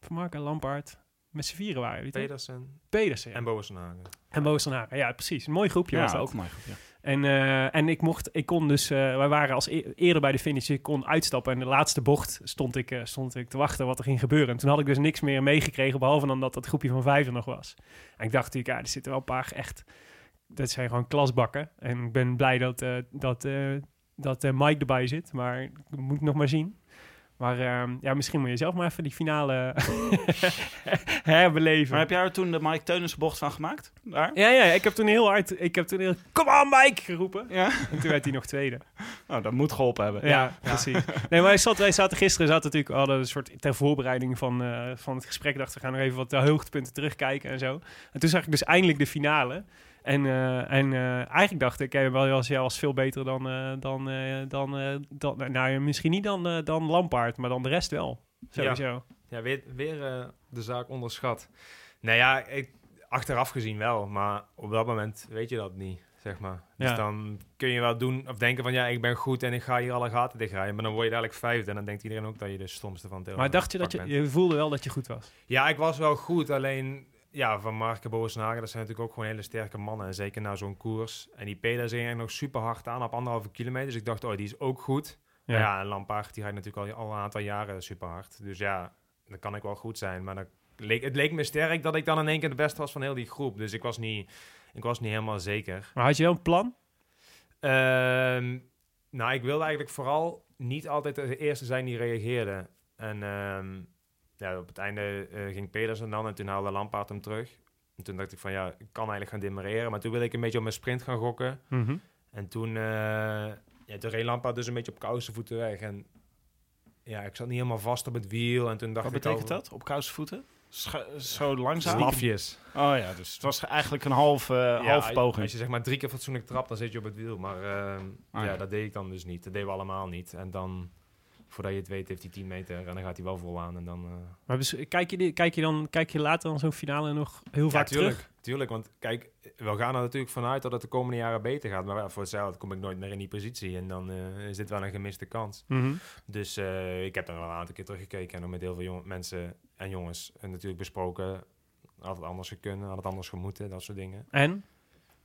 Van Marken, Lampaard. Met z'n vieren waren jullie, toch? Pedersen Pedersen, ja. en Bovenhagen. En Boos van Hagen. Ja, precies. Een mooi groepje was Ja, dat. ook maar. Ja. En, eh, en ik mocht, ik kon dus, eh, wij waren als e- eerder bij de finish, ik kon uitstappen. En de laatste bocht stond ik, eh, stond ik te wachten wat er ging gebeuren. En toen had ik dus niks meer meegekregen, behalve dan dat dat groepje van vijf er nog was. En ik dacht natuurlijk, ja, er zitten wel een paar echt, dat zijn gewoon klasbakken. En ik ben blij dat, eh, dat, eh, dat eh, Mike erbij zit, maar ik moet nog maar zien. Maar ehm, ja, misschien moet je zelf maar even die finale herbeleven. Maar heb jij er toen de Mike Teunissen bocht van gemaakt? Daar? Ja, ja, ik heb toen heel hard, ik heb toen heel, kom on Mike, geroepen. Ja. En toen werd hij nog tweede. Oh, dat moet geholpen hebben. Ja, precies. Nee, maar hij zat, wij zaten gisteren, zaten natuurlijk, hadden een soort ter voorbereiding van, eh, van het gesprek, dachten we gaan nog even wat de hoogtepunten terugkijken en zo. En toen zag ik dus eindelijk de finale. En, eh, en eh, eigenlijk dacht ik, eh, wel jij was veel beter dan, dan, dan, dan nou ja, misschien niet dan, dan Lampaard, maar dan de rest wel. Sowieso. Ja, weer, weer eh, de zaak onderschat. Nou ja, ik, achteraf gezien wel, maar op dat moment weet je dat niet, zeg maar. Dus Ja. dan kun je wel doen of denken van ja, ik ben goed en ik ga hier alle gaten dichtrijden. Maar dan word je dadelijk vijfde en dan denkt iedereen ook dat je de stomste van het hele Maar dacht je dat je, je voelde wel dat je goed was? Ja, ik was wel goed, alleen ja, van Marke Bovenhagen, dat zijn natuurlijk ook gewoon hele sterke mannen. En zeker na zo'n koers. En die Peda ging nog super hard aan op anderhalve kilometer. Dus ik dacht, oh, die is ook goed. Ja, ja en Lampaard, die rijdt natuurlijk al, al een aantal jaren super hard. Dus ja, dan kan ik wel goed zijn. Maar dan leek, het leek me sterk dat ik dan in één keer de beste was van heel die groep. Dus ik was niet, ik was niet helemaal zeker. Maar had je wel een plan? Ehm, nou, ik wilde eigenlijk vooral niet altijd de eerste zijn die reageerde. En ehm, ja, op het einde eh, ging Pedersen dan en toen haalde Lampaard hem terug. En toen dacht ik van ja, ik kan eigenlijk gaan demareren. Maar toen wilde ik een beetje op mijn sprint gaan gokken. Mhm. En toen, eh ja, toen reed Lampaard dus een beetje op kousenvoeten weg. En ja, ik zat niet helemaal vast op het wiel. En toen dacht Wat ik betekent dat? Op kousenvoeten? Scha- zo langzaam? Slafjes. Oh ja, dus het was eigenlijk een half, eh, Ja, half poging. Als je zeg maar drie keer fatsoenlijk trapt, dan zit je op het wiel. Maar ehm, Ah, ja, ja. dat deed ik dan dus niet. Dat deden we allemaal niet. En dan, voordat je het weet, heeft hij 10 meter en dan gaat hij wel vol aan. En dan, eh, Maar bes- kijk je, die- kijk je dan kijk je later dan zo'n finale nog heel ja, vaak tuurlijk, terug? tuurlijk. Want kijk, we gaan er natuurlijk vanuit dat het de komende jaren beter gaat. Maar voor hetzelfde kom ik nooit meer in die positie. En dan eh, is dit wel een gemiste kans. Mhm. Dus eh, ik heb er wel een aantal keer teruggekeken. En ook met heel veel jong- mensen en jongens eh, natuurlijk besproken. Had het anders gekund, had het anders gemoeten, dat soort dingen. En?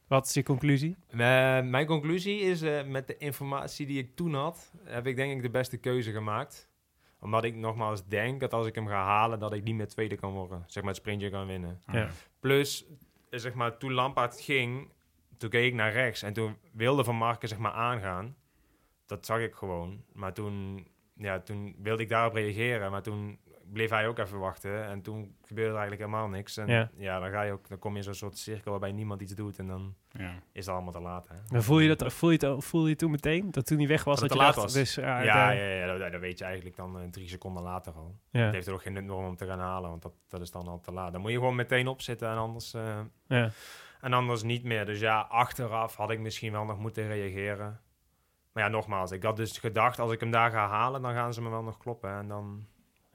Wat is je conclusie? Eh, mijn conclusie is, eh, met de informatie die ik toen had, heb ik denk ik de beste keuze gemaakt. Omdat ik nogmaals denk dat als ik hem ga halen, dat ik niet meer tweede kan worden. Zeg maar het sprintje kan winnen. Ja. Plus, eh, zeg maar, toen Lampaard ging, toen keek ik naar rechts. En toen wilde Van Marken zeg maar aangaan. Dat zag ik gewoon. Maar toen, ja, toen wilde ik daarop reageren. Maar toen bleef hij ook even wachten. En toen gebeurde er eigenlijk helemaal niks. En Ja. ja, dan, ga je ook, dan kom je in zo'n soort cirkel waarbij niemand iets doet. En dan Ja. is het allemaal te laat. Hè? Dan voel je, dat, voel, je het, voel je toen meteen? Dat toen hij weg was, Dat dat, je dacht... laat Dus, was. ja, ja, de- ja, ja, dat, dat weet je eigenlijk dan eh, drie seconden later al. ja, Het heeft er ook geen nut meer om te gaan halen, want dat, dat is dan al te laat. Dan moet je gewoon meteen opzitten en anders, eh, ja. en anders niet meer. Dus ja, achteraf had ik misschien wel nog moeten reageren. Maar ja, nogmaals, ik had dus gedacht, als ik hem daar ga halen, dan gaan ze me wel nog kloppen. En dan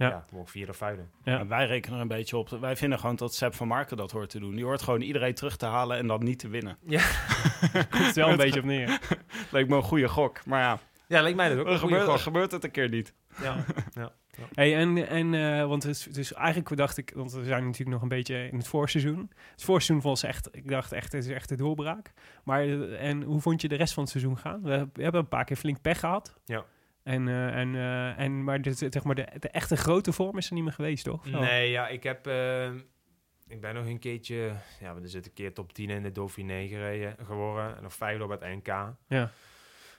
Ja. ja. vierde of vijfde. Ja. En wij rekenen er een beetje op. Wij vinden gewoon dat Sepp van Marken dat hoort te doen. Die hoort gewoon iedereen terug te halen en dan niet te winnen. Komt er wel een beetje op neer. Leek me een goede gok. Maar ja, Ja, lijkt mij dat ook een goede gebeurt, gok. gebeurt het een keer niet. Ja. Hey, en, en eh, want het is, dus eigenlijk dacht ik, want we zijn natuurlijk nog een beetje in het voorseizoen. Het voorseizoen was echt, ik dacht echt, het is echt de doorbraak. Maar eh, en hoe vond je de rest van het seizoen gaan? We, we hebben een paar keer flink pech gehad. Ja. En, eh, en, eh, en maar, de, zeg maar de, de echte grote vorm is er niet meer geweest, toch? Nee, ja, ik heb... eh, ik ben nog een keertje... Ja, we zitten een keer top 10 in de Dauphiné gereden, geworden. En nog vijfde op het NK. Ja.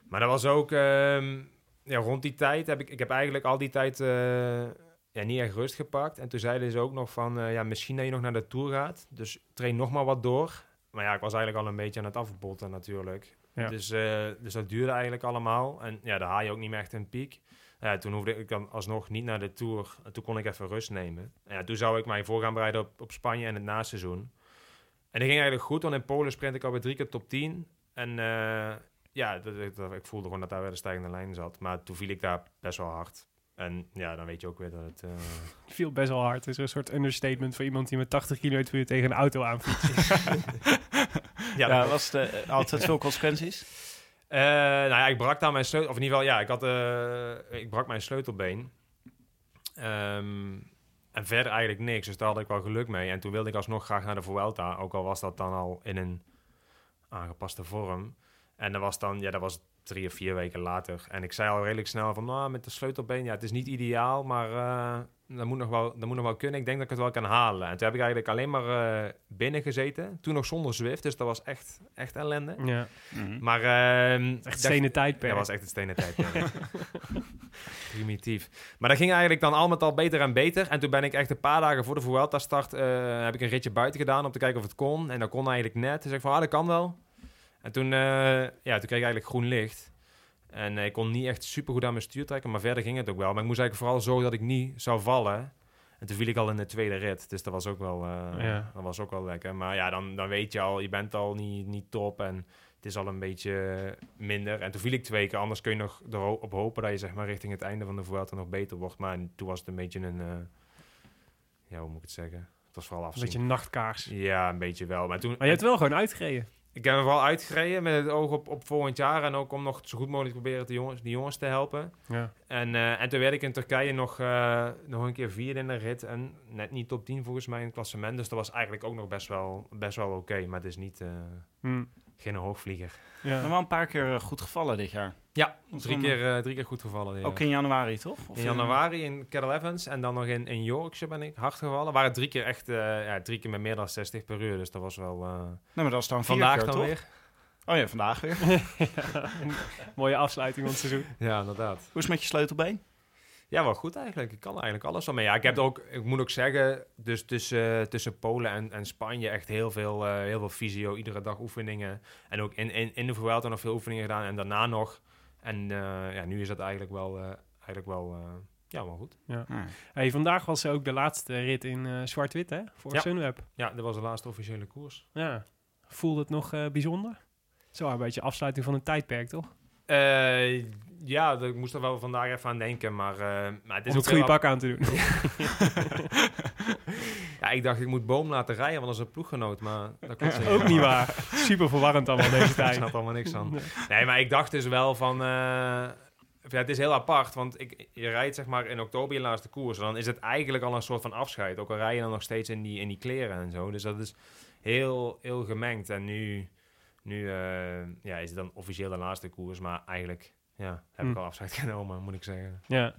Maar dat was ook... ehm, ja, rond die tijd heb ik... Ik heb eigenlijk al die tijd... eh, ja, niet echt rust gepakt. En toen zeiden ze ook nog van... ja, misschien dat je nog naar de Tour gaat. Dus train nog maar wat door. Maar ja, ik was eigenlijk al een beetje aan het afbotten natuurlijk. Ja. Dus, eh, dus dat duurde eigenlijk allemaal. En ja, daar haal je ook niet meer echt een piek. Ja, toen hoefde ik dan alsnog niet naar de Tour. En toen kon ik even rust nemen. En ja, toen zou ik mij voor gaan bereiden op, op Spanje en het naseizoen. En dat ging eigenlijk goed, want in Polen sprint ik alweer drie keer top 10. En eh, ja, dat, ik voelde gewoon dat daar weer de stijgende lijn zat. Maar toen viel ik daar best wel hard. En ja, dan weet je ook weer dat het... eh, viel best wel hard. Het is een soort understatement voor iemand die met 80 km tegen een auto aanfietst. ja, Ja, was eh, altijd veel consequenties? Eh, nou ja, ik brak daar mijn sleutel... Of in ieder geval, ja, ik, had, eh, ik brak mijn sleutelbeen. Ehm, en verder eigenlijk niks. Dus daar had ik wel geluk mee. En toen wilde ik alsnog graag naar de Vuelta. Ook al was dat dan al in een aangepaste vorm. En dat was dan... Ja, dat was drie of vier weken later. En ik zei al redelijk snel van... Nou, met de sleutelbeen... Ja, het is niet ideaal, maar... eh, dat moet, nog wel, dat moet nog wel kunnen. Ik denk dat ik het wel kan halen. En toen heb ik eigenlijk alleen maar eh, binnen gezeten. Toen nog zonder Zwift. Dus dat was echt, echt ellende. ja, Maar... ehm, echt stenen tijdperk. dat was echt het stenen tijdperk. Primitief. Maar dat ging eigenlijk dan al met al beter en beter. En toen ben ik echt een paar dagen voor de Vuelta start... eh, heb ik een ritje buiten gedaan om te kijken of het kon. En dat kon eigenlijk net. Dus ik van, ah, dat kan wel. En toen, eh, ja, toen kreeg ik eigenlijk groen licht. En eh, ik kon niet echt super goed aan mijn stuur trekken. Maar verder ging het ook wel. Maar ik moest eigenlijk vooral zorgen dat ik niet zou vallen. En toen viel ik al in de tweede rit. Dus dat was ook wel, eh, Ja. dat was ook wel lekker. Maar ja, dan, dan weet je al, je bent al niet, niet top. En het is al een beetje minder. En toen viel ik twee keer. Anders kun je nog erop hopen dat je zeg maar, richting het einde van de Vuelta nog beter wordt. Maar toen was het een beetje een... ja, hoe moet ik het zeggen? Het was vooral Een afzien. beetje een nachtkaars. Ja, een beetje wel. Maar toen... Maar je hebt wel gewoon uitgereden. Ik heb hem vooral uitgereden met het oog op, op volgend jaar. En ook om nog zo goed mogelijk proberen de jongens, die jongens te helpen. Ja. En, eh, en toen werd ik in Turkije nog, eh, nog een keer vierde in de rit. En net niet top 10 volgens mij in het klassement. Dus dat was eigenlijk ook nog best wel, best wel oké. Maar het is niet, eh, Hm. geen hoogvlieger. Maar Ja. wel een paar keer goed gevallen dit jaar. Ja, drie wel- keer, eh, drie keer goed gevallen. ja. Ook in januari, toch? Of in januari in Kettle Evans en dan nog in, in Yorkshire ben ik hard gevallen. Waren drie keer echt, eh, ja, drie keer met meer dan 60 per uur. Dus dat was wel... eh, Nee, maar dat is dan vandaag keer, dan toch? weer. Oh ja, vandaag weer. Mooie afsluiting van het seizoen. Ja, inderdaad. Hoe is het met je sleutelbeen? Ja, wel goed eigenlijk. Ik kan eigenlijk alles van mee. Ja, ik heb ook, ik moet ook zeggen, dus tussen, tussen Polen en, en Spanje echt heel veel, eh, heel veel fysio, iedere dag oefeningen. En ook in, in, in de Vuelta nog veel oefeningen gedaan en daarna nog. En eh, ja, nu is dat eigenlijk wel, eh, eigenlijk wel, eh, ja, wel goed. Hey, vandaag was ook de laatste rit in eh, zwart-wit, hè? Voor Ja. Sunweb. Ja, dat was de laatste officiële koers. Ja. Voelde het nog eh, bijzonder? Zo, een beetje afsluiting van een tijdperk, toch? Eh, ja, ik moest er wel vandaag even aan denken, maar, eh, maar het is Om ook het goede pak aan te doen. Ja, ik dacht ik moet Boom laten rijden, want dat is een ploeggenoot, maar dat komt zeker. ook niet waar. Super verwarrend allemaal deze Ik tijd. snap allemaal niks van. Nee, maar ik dacht dus wel van... eh, ja, het is heel apart, want ik, je rijdt zeg maar in oktober je laatste koers. Dan is het eigenlijk al een soort van afscheid. Ook al rij je dan nog steeds in die, in die kleren en zo. Dus dat is heel, heel gemengd. En nu, nu eh, ja, is het dan officieel de laatste koers. Maar eigenlijk ja, heb ik Hm. al afscheid genomen, moet ik zeggen. Ja.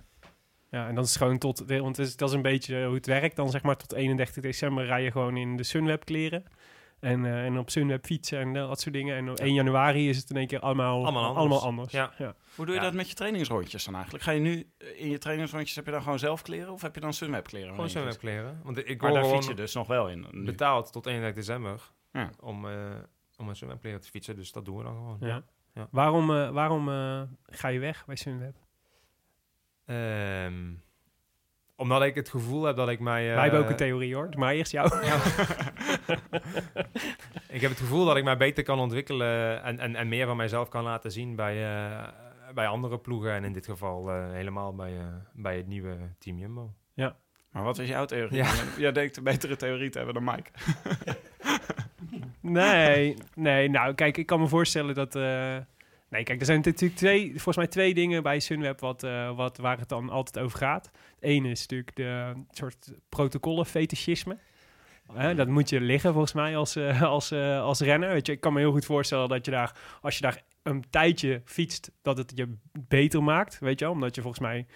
Ja, en dan is het gewoon tot... Want het is, dat is een beetje hoe het werkt. Dan zeg maar tot 31 december rij je gewoon in de Sunweb kleren. En, eh, en op Sunweb fietsen en dat soort dingen. En op 1 januari is het in één keer allemaal, Allemaal allemaal anders. anders. Ja. Hoe doe je Ja. dat met je trainingsrondjes dan eigenlijk? Ga je nu eh, in je trainingsrondjes, heb je dan gewoon zelf kleren of heb je dan Sunweb kleren? Gewoon zo kleren. Want ik Maar word daar gewoon fiets je dus nog wel in. nu. betaald tot 31 december Ja. om, eh om een zwemkleren te fietsen. Dus dat doen we dan gewoon. Ja. Ja. Waarom, eh, waarom eh, ga je weg bij Sunweb? Ehm, omdat ik het gevoel heb dat ik mij... eh, Wij hebben ook een theorie hoor. Maar eerst jou. ik heb het gevoel dat ik mij beter kan ontwikkelen en, en, en meer van mijzelf kan laten zien bij, eh, bij andere ploegen. En in dit geval eh, helemaal bij, eh, bij het nieuwe Team Jumbo. Maar wat is jouw theorie? Ja. Jij denkt een betere theorie te hebben dan Mike. Nee, nee, nou kijk, ik kan me voorstellen dat... nee, kijk, er zijn natuurlijk twee, volgens mij twee dingen bij Sunweb wat, eh, wat, waar het dan altijd over gaat. Het ene is natuurlijk de soort protocollen fetischisme. Hè, dat moet je liggen volgens mij als, eh, als, eh, als renner. Weet je, ik kan me heel goed voorstellen dat je daar, als je daar een tijdje fietst, dat het je beter maakt. Weet je? Omdat je volgens mij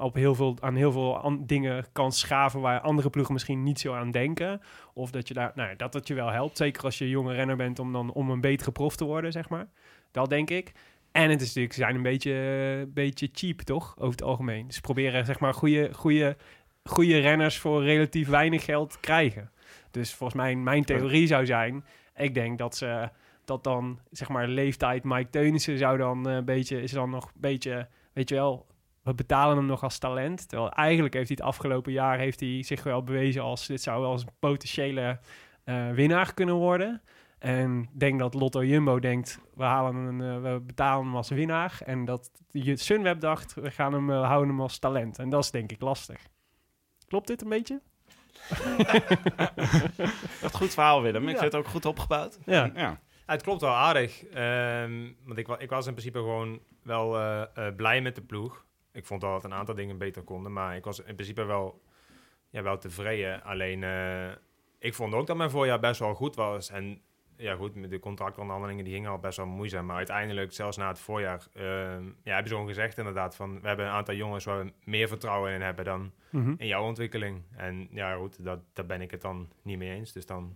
op heel veel, aan heel veel dingen kan schaven waar andere ploegen misschien niet zo aan denken. Of dat je daar, nou, ja, dat het je wel helpt. Zeker als je jonge renner bent om dan om een betere prof te worden, zeg maar. Dat denk ik. En het is natuurlijk, ze zijn een beetje, een beetje cheap, toch? Over het algemeen. Ze proberen zeg maar goede, goede, goede renners voor relatief weinig geld te krijgen. Dus volgens mij, mijn theorie zou zijn, ik denk dat ze dat dan zeg maar leeftijd Mike Teunissen zou dan eh, een beetje is dan nog een beetje, weet je wel, we betalen hem nog als talent. Terwijl eigenlijk heeft hij het afgelopen jaar heeft hij zich wel bewezen als dit zou wel eens een potentiële eh, winnaar kunnen worden. En ik denk dat Lotto Jumbo denkt, we, halen een, eh, we betalen hem als winnaar. En dat je Sunweb dacht, we gaan hem, eh, houden hem als talent. En dat is denk ik lastig. Klopt dit een beetje? Wat goed verhaal, Willem. Ik Ja. vind het ook goed opgebouwd. Ja. Ja. Ja, het klopt wel aardig. Ehm, want ik, ik was in principe gewoon wel eh, eh, blij met de ploeg. Ik vond wel dat een aantal dingen beter konden. Maar ik was in principe wel, ja, wel tevreden. Alleen, eh, ik vond ook dat mijn voorjaar best wel goed was. En ja, goed, met de contractonderhandelingen die gingen al best wel moeizaam. Maar uiteindelijk, zelfs na het voorjaar, ehm, ja, hebben ze gewoon gezegd inderdaad van... We hebben een aantal jongens waar we meer vertrouwen in hebben dan Mhm. in jouw ontwikkeling. En ja, goed, dat, daar ben ik het dan niet mee eens. Dus dan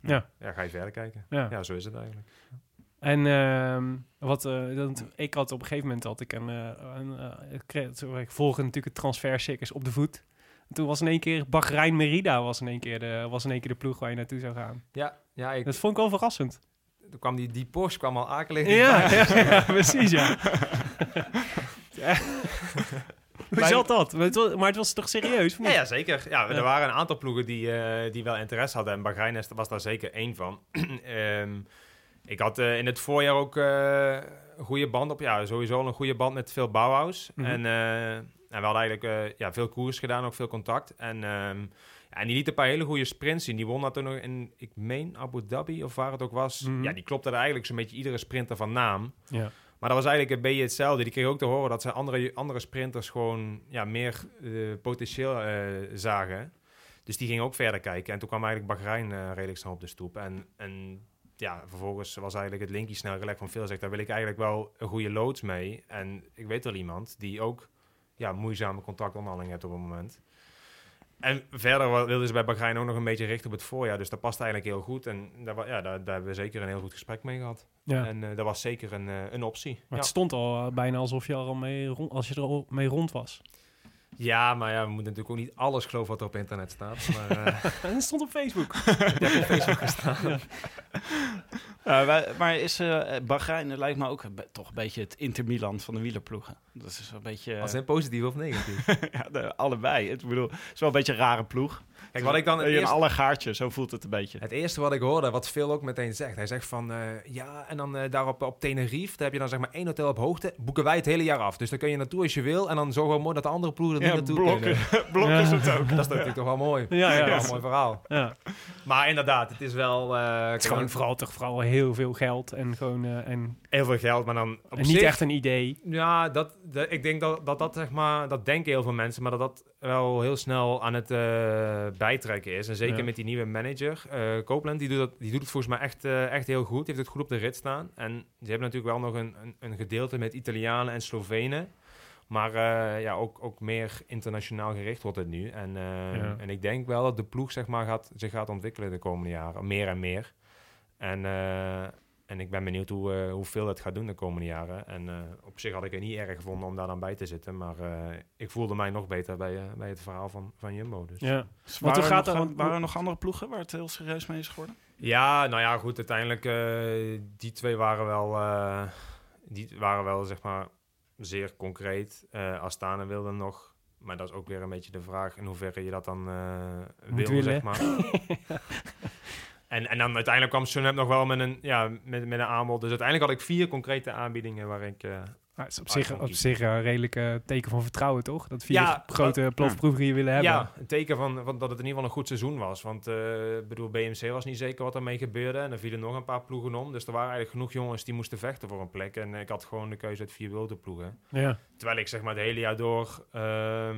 Ja. ja, ga je verder kijken. Ja. Ja, zo is het eigenlijk. En ehm, wat, eh, dat, ik had op een gegeven moment had ik een, eh, een eh, ik, kreeg- zo- ik volg natuurlijk het transfercircus op de voet. En toen was in één keer Bahrein Merida was in één keer de, was in één keer de ploeg waar je naartoe zou gaan. Ja, ja ik, Dat vond ik wel verrassend. toen kwam die, die Porsche kwam al akelig. Ja, ja, ja, precies ja. Ja. Hoe zat dat? Maar het, was, maar het was toch serieus? Ja, ja, zeker. Ja, er waren een aantal ploegen die, eh, die wel interesse hadden. En Bahrein was daar zeker één van. Ehm, ik had eh, in het voorjaar ook eh, een goede band op. Ja, sowieso een goede band met Phil Bauhaus. Mhm. En, en we hadden eigenlijk ja, veel koers gedaan, ook veel contact. En, ehm, ja, en die liet een paar hele goede sprints zien. Die won dat toen nog in, ik meen, Abu Dhabi of waar het ook was. Mhm. Ja, die klopte er eigenlijk zo'n beetje iedere sprinter van naam. Ja. Maar dat was eigenlijk een beetje hetzelfde. Die kreeg ook te horen dat ze andere, andere sprinters gewoon ja, meer eh, potentieel eh, zagen. Dus die gingen ook verder kijken. En toen kwam eigenlijk Bahrein eh, redelijk snel op de stoep. En, en ja, vervolgens was eigenlijk het linkje snel gelegd van veel zegt, daar wil ik eigenlijk wel een goede loods mee. En ik weet wel iemand die ook ja, moeizame contractonderhandelingen heeft op het moment. En verder wilden ze bij Bahrein ook nog een beetje richten op het voorjaar. Dus dat past eigenlijk heel goed. En daar, ja, daar, daar hebben we zeker een heel goed gesprek mee gehad. Ja. En eh, dat was zeker een, eh, een optie. Maar ja. het stond al eh, bijna alsof je er al mee rond, als je er al mee rond was. Ja, maar ja, we moeten natuurlijk ook niet alles geloven wat er op internet staat. Maar En het stond op Facebook. op Facebook gestaan. Eh, maar is eh Bahrein lijkt me ook toch een beetje het Inter Milan van de wielerploegen. Dat is een beetje... Was het positief of negatief? ja, de- allebei. Ik bedoel, het is wel een beetje een rare ploeg. Kijk, wat ik dan het Een allegaartje, zo voelt het een beetje. het eerste wat ik hoorde, wat Phil ook meteen zegt. Hij zegt van, eh, ja, en dan eh, daar op, Tenerife, daar heb je dan zeg maar één hotel op hoogte. Boeken wij het hele jaar af. Dus dan kun je naartoe als je wil. En dan zorgen we mooi dat de andere ploegen er Ja, niet naartoe blokken. kunnen. Blokken Ja. is het ook. Dat is natuurlijk toch wel mooi. Ja, ja. Dat is wel een mooi verhaal. Ja. Maar inderdaad, het is wel... eh, Het is gewoon vooral toch vooral heel veel geld en gewoon eh, en, heel veel geld, maar dan op en niet echt een idee. Ja, dat, dat- ik denk dat, dat dat zeg maar, dat denken heel veel mensen, maar dat dat wel heel snel aan het eh, bijtrekken is. En zeker Ja. met die nieuwe manager, eh Copeland, die doet, dat, die doet het volgens mij echt, echt heel goed. Die heeft het goed op de rit staan. En ze hebben natuurlijk wel nog een, een, een gedeelte met Italianen en Slovenen. Maar ja, ook, ook meer internationaal gericht wordt het nu. En, Ja. en ik denk wel dat de ploeg zeg maar, gaat, zich gaat ontwikkelen de komende jaren. Meer en meer. En, eh, en ik ben benieuwd hoe, eh, hoeveel dat gaat doen de komende jaren. En eh, op zich had ik het niet erg gevonden om daar dan bij te zitten. Maar eh, ik voelde mij nog beter bij, eh, bij het verhaal van, van Jumbo. Dus. Ja. Hoe er gaat nog, waren er nog andere ploegen waar het heel serieus mee is geworden? Ja, nou ja, goed. Uiteindelijk, eh die twee waren wel, eh, die waren wel zeg maar zeer concreet. Eh Astana wilde nog, maar dat is ook weer een beetje de vraag in hoeverre je dat dan eh wil, zeg maar. en, en dan uiteindelijk kwam Sunweb nog wel met een, ja, met, met een aanbod. Dus uiteindelijk had ik vier concrete aanbiedingen waar ik... eh, het is op Ah, zich, op kiezen. zich een redelijk eh, teken van vertrouwen, toch? Dat vier Ja, grote plofproeven je willen hebben. Ja, een teken van, van dat het in ieder geval een goed seizoen was. Want eh, ik bedoel, BMC was niet zeker wat ermee gebeurde. En er vielen nog een paar ploegen om. Dus er waren eigenlijk genoeg jongens die moesten vechten voor een plek. En ik had gewoon de keuze uit vier wilde ploegen. Ja. Terwijl ik zeg maar het hele jaar door... ehm,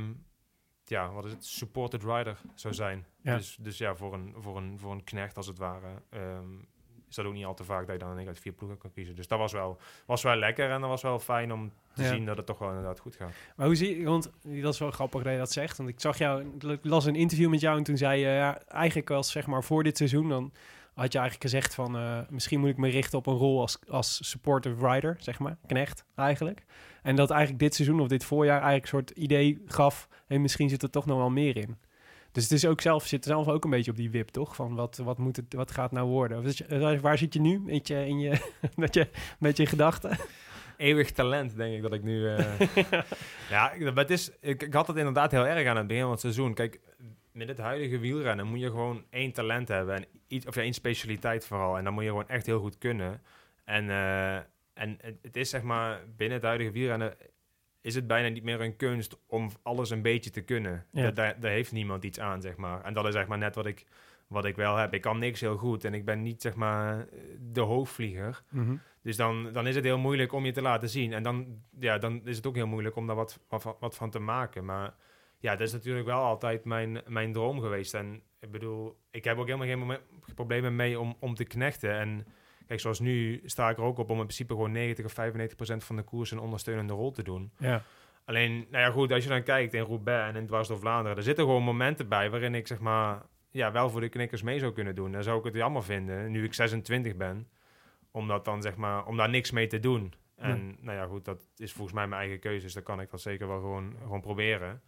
ja, wat is het? Supported rider zou zijn. Ja. Dus, dus ja, voor een, voor, een, voor een knecht als het ware... ehm, is dat ook niet al te vaak dat je dan ineens uit vier ploegen kan kiezen. Dus dat was wel, was wel lekker en dat was wel fijn om te Ja. zien dat het toch wel inderdaad goed gaat. Maar hoe zie je, want dat is wel grappig dat je dat zegt. Want ik zag jou, ik las een interview met jou en toen zei je, ja, eigenlijk was zeg maar voor dit seizoen, dan had je eigenlijk gezegd van... eh, misschien moet ik me richten op een rol als, als supportive rider, zeg maar. Knecht, eigenlijk. En dat eigenlijk dit seizoen of dit voorjaar eigenlijk een soort idee gaf... en misschien zit er toch nog wel meer in. Dus het is ook zelf, zit zelf ook een beetje op die wip, toch? Van wat, wat, moet het, wat gaat het nou worden? Waar, zit je nu met je, in je, met je, met je gedachten? Eeuwig talent, denk ik dat ik nu. eh, ja, ik- maar het is, ik, ik had het inderdaad heel erg aan het begin van het seizoen. Kijk, met het huidige wielrennen moet je gewoon één talent hebben. En iets, of ja, één specialiteit vooral. En dan moet je gewoon echt heel goed kunnen. En, eh, en het, het is zeg maar, binnen het huidige wielrennen is het bijna niet meer een kunst om alles een beetje te kunnen. Ja. Daar, daar, heeft niemand iets aan, zeg maar. En dat is zeg maar net wat ik, wat ik wel heb. Ik kan niks heel goed en ik ben niet zeg maar de hoogvlieger. Mhm. Dus dan, dan is het heel moeilijk om je te laten zien. En dan, ja, dan is het ook heel moeilijk om daar wat, wat, wat van te maken. Maar ja, dat is natuurlijk wel altijd mijn, mijn droom geweest. En ik bedoel, ik heb ook helemaal geen problemen mee om, om te knechten. En kijk, zoals nu sta ik er ook op om in principe gewoon 90 of 95 procent van de koers een ondersteunende rol te doen. Ja. Alleen, nou ja, goed, als je dan kijkt in Roubaix en in Dwars door Vlaanderen, er zitten gewoon momenten bij waarin ik zeg maar, ja, wel voor de knikkers mee zou kunnen doen. Dan zou ik het jammer vinden, nu ik 26 ben, om dat dan zeg maar, om daar niks mee te doen. En nou ja, goed, dat is volgens mij mijn eigen keuze, dus dan kan ik dat zeker wel gewoon, gewoon proberen.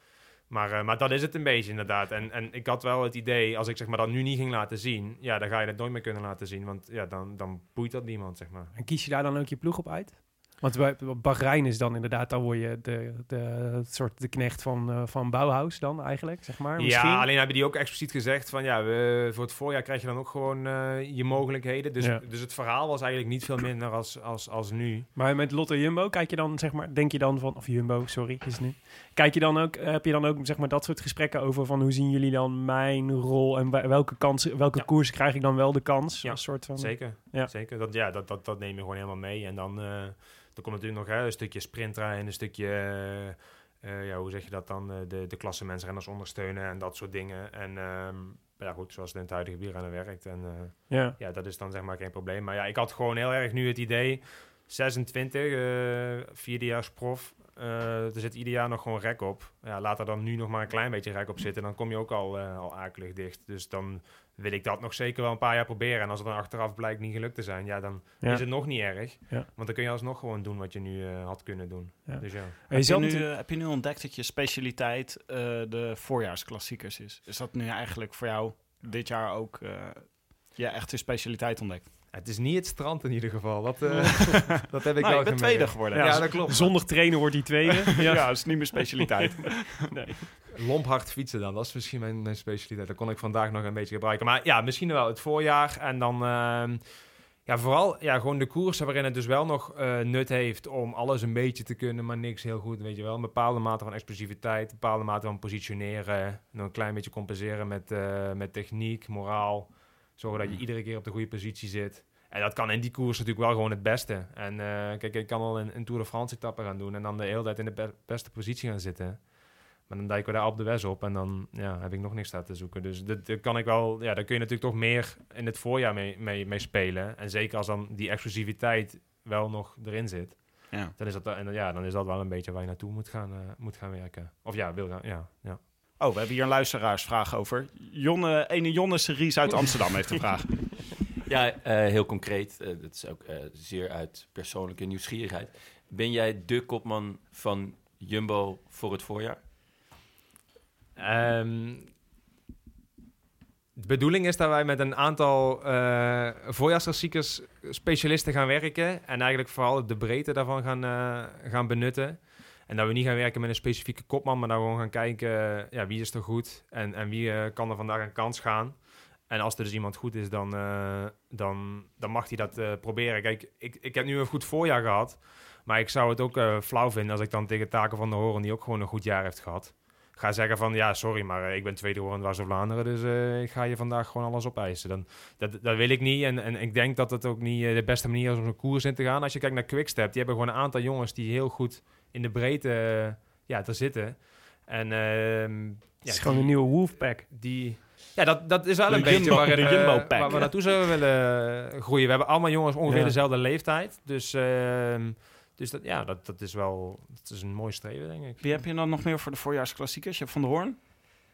Maar, eh, maar dat is het een beetje inderdaad. En, en ik had wel het idee, als ik zeg maar dat nu niet ging laten zien, ja, dan ga je het nooit meer kunnen laten zien, want ja, dan, dan boeit dat niemand, zeg maar. En kies je daar dan ook je ploeg op uit? Want bij Bahrein is dan inderdaad, dan word je de, de, soort de knecht van, eh, van Bauhaus dan eigenlijk, zeg maar. Misschien. Ja, alleen hebben die ook expliciet gezegd van ja, we, voor het voorjaar krijg je dan ook gewoon eh, je mogelijkheden. Dus, Ja. dus het verhaal was eigenlijk niet veel minder als, als, als nu. Maar met Lotte Jumbo, kijk je dan, zeg maar, denk je dan van, of Jumbo, sorry, is het nu. Kijk je dan ook, heb je dan ook, zeg maar, dat soort gesprekken over van hoe zien jullie dan mijn rol en welke kansen, welke Ja. koers krijg ik dan wel de kans? Ja, soort van, Zeker, Ja. zeker. Dat, ja, dat, dat, dat neem je gewoon helemaal mee. En dan, eh er komt natuurlijk nog hè, een stukje sprintrijden, een stukje, eh, eh, ja, hoe zeg je dat dan, Eh, de, de klassementsrenners ondersteunen en dat soort dingen. En ehm, ja goed, zoals het in het huidige wielrennen werkt. En eh, Ja. ja, dat is dan zeg maar geen probleem. Maar ja, ik had gewoon heel erg nu het idee, 26, eh vierdejaars prof, eh, er zit ieder jaar nog gewoon rek op. Ja, laat er dan nu nog maar een klein beetje rek op zitten, dan kom je ook al, eh, al akelig dicht. Dus dan wil ik dat nog zeker wel een paar jaar proberen. En als het dan achteraf blijkt niet gelukt te zijn, ja, dan Ja. is het nog niet erg. Ja. Want dan kun je alsnog gewoon doen wat je nu eh, had kunnen doen. Ja. Dus ja. Heb je, nu, heb je nu ontdekt dat je specialiteit eh, de voorjaarsklassiekers is? Is dat nu eigenlijk voor jou dit jaar ook eh, je echte specialiteit ontdekt? Het is niet het strand in ieder geval. Dat, eh, dat heb ik nou, wel je bent gemerkt. tweede geworden. Ja, Ja, dat klopt. Zonder trainen wordt die tweede. ja. ja. dat is niet meer specialiteit. Lomphard fietsen dan, dat is misschien mijn, mijn specialiteit. Dat kon ik vandaag nog een beetje gebruiken. Maar ja, misschien wel het voorjaar. En dan ehm, ja, vooral ja, gewoon de koersen waarin het dus wel nog eh, nut heeft om alles een beetje te kunnen, maar niks heel goed. Weet je wel, een bepaalde mate van explosiviteit, een bepaalde mate van positioneren. Nog een klein beetje compenseren met, eh, met techniek, moraal. Zorgen dat je iedere keer op de goede positie zit. En dat kan in die koers natuurlijk wel gewoon het beste. En eh, kijk, ik kan wel een, een Tour de France etappe gaan doen en dan de hele tijd in de be- beste positie gaan zitten. Maar dan dijken we daar op de Wes op en dan ja, heb ik nog niks daar te zoeken. Dus dat, dat kan ik wel, ja, daar kun je natuurlijk toch meer in het voorjaar mee, mee, mee spelen. En zeker als dan die exclusiviteit wel nog erin zit. Ja. Dan is dat, en, ja, dan is dat wel een beetje waar je naartoe moet gaan, eh, moet gaan werken. Of ja, wil gaan, ja. ja. Oh, we hebben hier een luisteraarsvraag over. Jonne, ene Jonne Series uit Amsterdam heeft een vraag. Ja, eh, heel concreet. eh, dat is ook eh, zeer uit persoonlijke nieuwsgierigheid. Ben jij de kopman van Jumbo voor het voorjaar? Ehm, de bedoeling is dat wij met een aantal voorjaarsklassiekers specialisten gaan werken. En eigenlijk vooral de breedte daarvan gaan, gaan benutten. En dat we niet gaan werken met een specifieke kopman, maar dat we gewoon gaan kijken ja, wie is er goed en, en wie kan er vandaag een kans gaan. En als er dus iemand goed is, dan, eh, dan, dan mag hij dat eh, proberen. Kijk, ik, ik heb nu een goed voorjaar gehad. Maar ik zou het ook eh, flauw vinden als ik dan tegen Taken van de Horen, die ook gewoon een goed jaar heeft gehad, ga zeggen van ja, sorry, maar ik ben tweede in Dwars door Vlaanderen, dus ik ga je vandaag gewoon alles opeisen. Dan, dat, dat wil ik niet en, en ik denk dat het ook niet de beste manier is om zo'n koers in te gaan. Als je kijkt naar Quickstep, die hebben gewoon een aantal jongens die heel goed in de breedte ja, te zitten. En ehm, Het ja, is gewoon een nieuwe Wolfpack. die... Ja, dat, dat is wel De een beetje waar, de eh, waar we naartoe zouden willen eh, groeien. We hebben allemaal jongens ongeveer Ja. dezelfde leeftijd. Dus, ehm, dus dat, ja, dat, dat is wel dat is een mooi streven, denk ik. Wie heb je dan nog meer voor de voorjaarsklassiekers? Je hebt Van de Hoorn.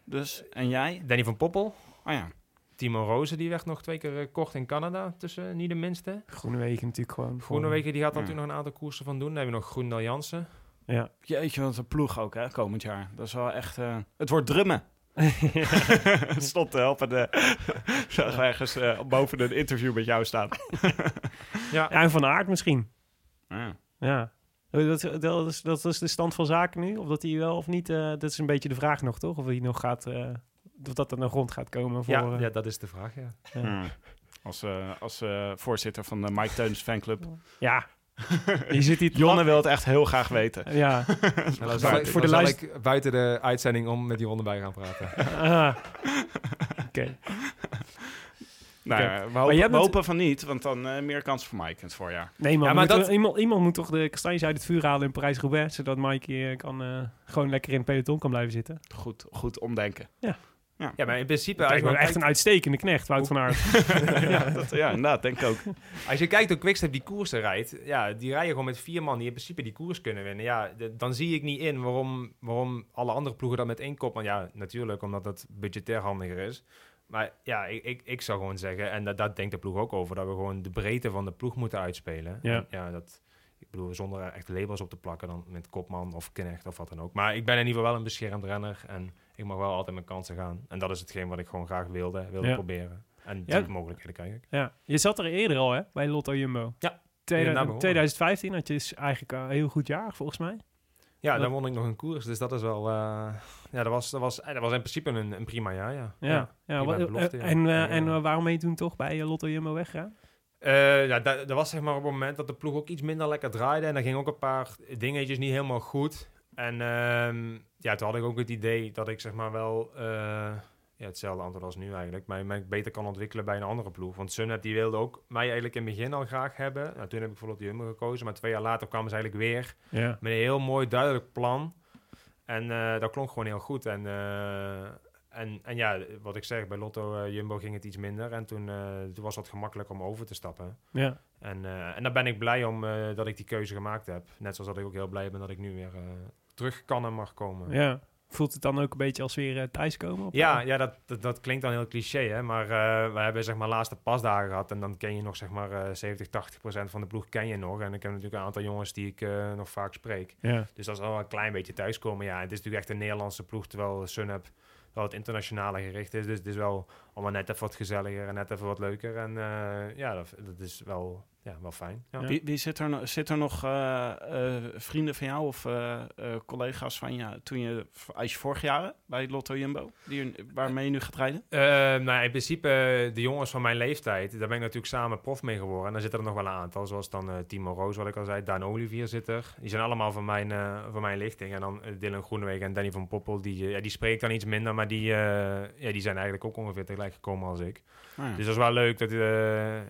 Dus, en jij? Danny van Poppel, Oh ja. Timo Rozen, die werd nog twee keer eh, kort in Canada, tussen niet de minste. Groenewegen natuurlijk gewoon. Groenewegen, die gaat Ja. natuurlijk nog een aantal koersen van doen. Dan hebben we nog Groendal Jansen. Ja. Jeetje, wat een ploeg ook, hè, komend jaar. Dat is wel echt... eh, het wordt drummen. Stop te helpen. De, zag ergens eh, boven een interview met jou staan. ja, en Van Aert misschien. Ja. Ja. Dat, dat, is, dat is de stand van zaken nu? Of dat hij wel of niet... eh, dat is een beetje de vraag nog, toch? Of hij nog gaat... eh, of dat er nog rond gaat komen voor... Ja, ja, dat is de vraag, ja. ja. Hmm. Als, eh, als eh, voorzitter van de Mike Teuns fanclub. Ja. Je zit hier... Jonne wil het echt heel graag weten. Ja. Nou, Voor- dan voor de zal luister- ik buiten de uitzending om met die ronde bij gaan praten. Ah. Oké. Nou, ja, we, Maar hopen, we van niet, want dan eh, meer kans voor Mike in het voorjaar. Nee, man. Ja, maar dat- er- iemand, iemand moet toch de kastanjes uit het vuur halen in Parijs-Roubaix... zodat Mike eh, kan, eh, gewoon lekker in het peloton kan blijven zitten. Goed, goed omdenken. Ja, maar in principe, je, echt kijkt, een uitstekende knecht, Wout van Aert. ja, dat, ja, inderdaad, denk ik ook. als je kijkt hoe Quickstep die koersen rijdt, ja, die rijden gewoon met vier man die in principe die koers kunnen winnen. Ja, de- dan zie ik niet in waarom, waarom alle andere ploegen dat met één kop... Want ja, natuurlijk, omdat het budgetair handiger is. Maar ja, ik, ik, ik zou gewoon zeggen, en dat, dat denkt de ploeg ook over, dat we gewoon de breedte van de ploeg moeten uitspelen. Ja. En ja, dat, ik bedoel, zonder er echt labels op te plakken dan met kopman of knecht of wat dan ook. Maar ik ben in ieder geval wel een beschermd renner en ik mag wel altijd mijn kansen gaan. En dat is hetgeen wat ik gewoon graag wilde, wilde Ja. proberen. En Ja. die mogelijkheden krijg ik. Ja, je zat er eerder al, hè, bij Lotto Jumbo. Ja, begonnen. 2015 had je eigenlijk een heel goed jaar, volgens mij. Ja, dan won ik nog een koers, dus dat is wel... eh, ja, dat was, dat, was, eh, dat was in principe een, een prima jaar, ja. Ja, ja. wat- belofte. En, Ja, en waarom ben je toen toch bij eh, Lotto Jumbo weggegaan? Eh, ja, dat, dat was zeg maar op het moment dat de ploeg ook iets minder lekker draaide. En er ging ook een paar dingetjes niet helemaal goed. En ehm, ja, toen had ik ook het idee dat ik zeg maar wel... eh, ja, hetzelfde antwoord als nu eigenlijk. Maar mij beter kan ontwikkelen bij een andere ploeg. Want Sunweb die wilde ook mij eigenlijk in het begin al graag hebben. Nou, toen heb ik voor Lotto Jumbo gekozen. Maar twee jaar later kwamen ze eigenlijk weer Ja. met een heel mooi duidelijk plan. En eh, dat klonk gewoon heel goed. En, eh, en, en ja, wat ik zeg, bij Lotto Jumbo ging het iets minder. En toen, toen was het gemakkelijker om over te stappen. Ja. En, en daar ben ik blij om dat ik die keuze gemaakt heb. Net zoals dat ik ook heel blij ben dat ik nu weer terug kan en mag komen. Ja, ja. Voelt het dan ook een beetje als weer eh, thuiskomen? op, ja, eh, dat, dat, dat klinkt dan heel cliché, hè. Maar eh, we hebben zeg maar laatste pasdagen gehad. En dan ken je nog zeg maar eh 70, 80 procent van de ploeg ken je nog. En ik heb natuurlijk een aantal jongens die ik eh, nog vaak spreek. ja. Dus dat is wel een klein beetje thuiskomen. Ja, het is natuurlijk echt een Nederlandse ploeg, terwijl Sunweb wel het internationale gericht is. Dus het is wel allemaal net even wat gezelliger en net even wat leuker. En eh, ja, dat, dat is wel, ja, wel fijn. Ja. Ja. Wie, wie zit er, zit er nog eh, eh, vrienden van jou of eh, eh, collega's van je toen je, als je vorig jaar bij Lotto Jumbo, die, waarmee je nu gaat rijden? Nou, in principe de jongens van mijn leeftijd, daar ben ik natuurlijk samen prof mee geworden. En daar zitten er nog wel een aantal, zoals dan Timo Roos, wat ik al zei, Daan Olivier zit er. Die zijn allemaal van mijn, eh, van mijn lichting. En dan Dylan Groenewegen en Danny van Poppel, die, ja, die spreek ik dan iets minder, maar die, eh, ja, die zijn eigenlijk ook ongeveer tegelijk gekomen als ik. Ah, ja. Dus dat is wel leuk. Dat, eh,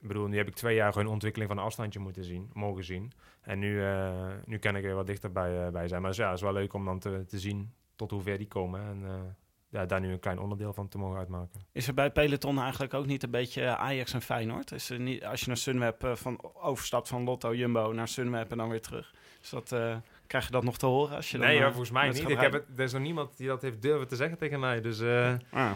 ik bedoel, nu heb ik twee jaar gewoon ontwikkeling van een afstandje moeten zien, mogen zien. En nu, eh, nu kan ik er wat dichterbij eh, bij zijn. Maar dus ja, het is wel leuk om dan te, te zien tot hoe ver die komen. En eh, ja, daar nu een klein onderdeel van te mogen uitmaken. Is er bij Peloton eigenlijk ook niet een beetje Ajax en Feyenoord? Is er niet, als je naar Sunweb van, overstapt van Lotto Jumbo naar Sunweb en dan weer terug. Is dat, krijg je dat nog te horen? Als je nee, volgens mij niet. Ik heb het, er is nog niemand die dat heeft durven te zeggen tegen mij. Dus Ah.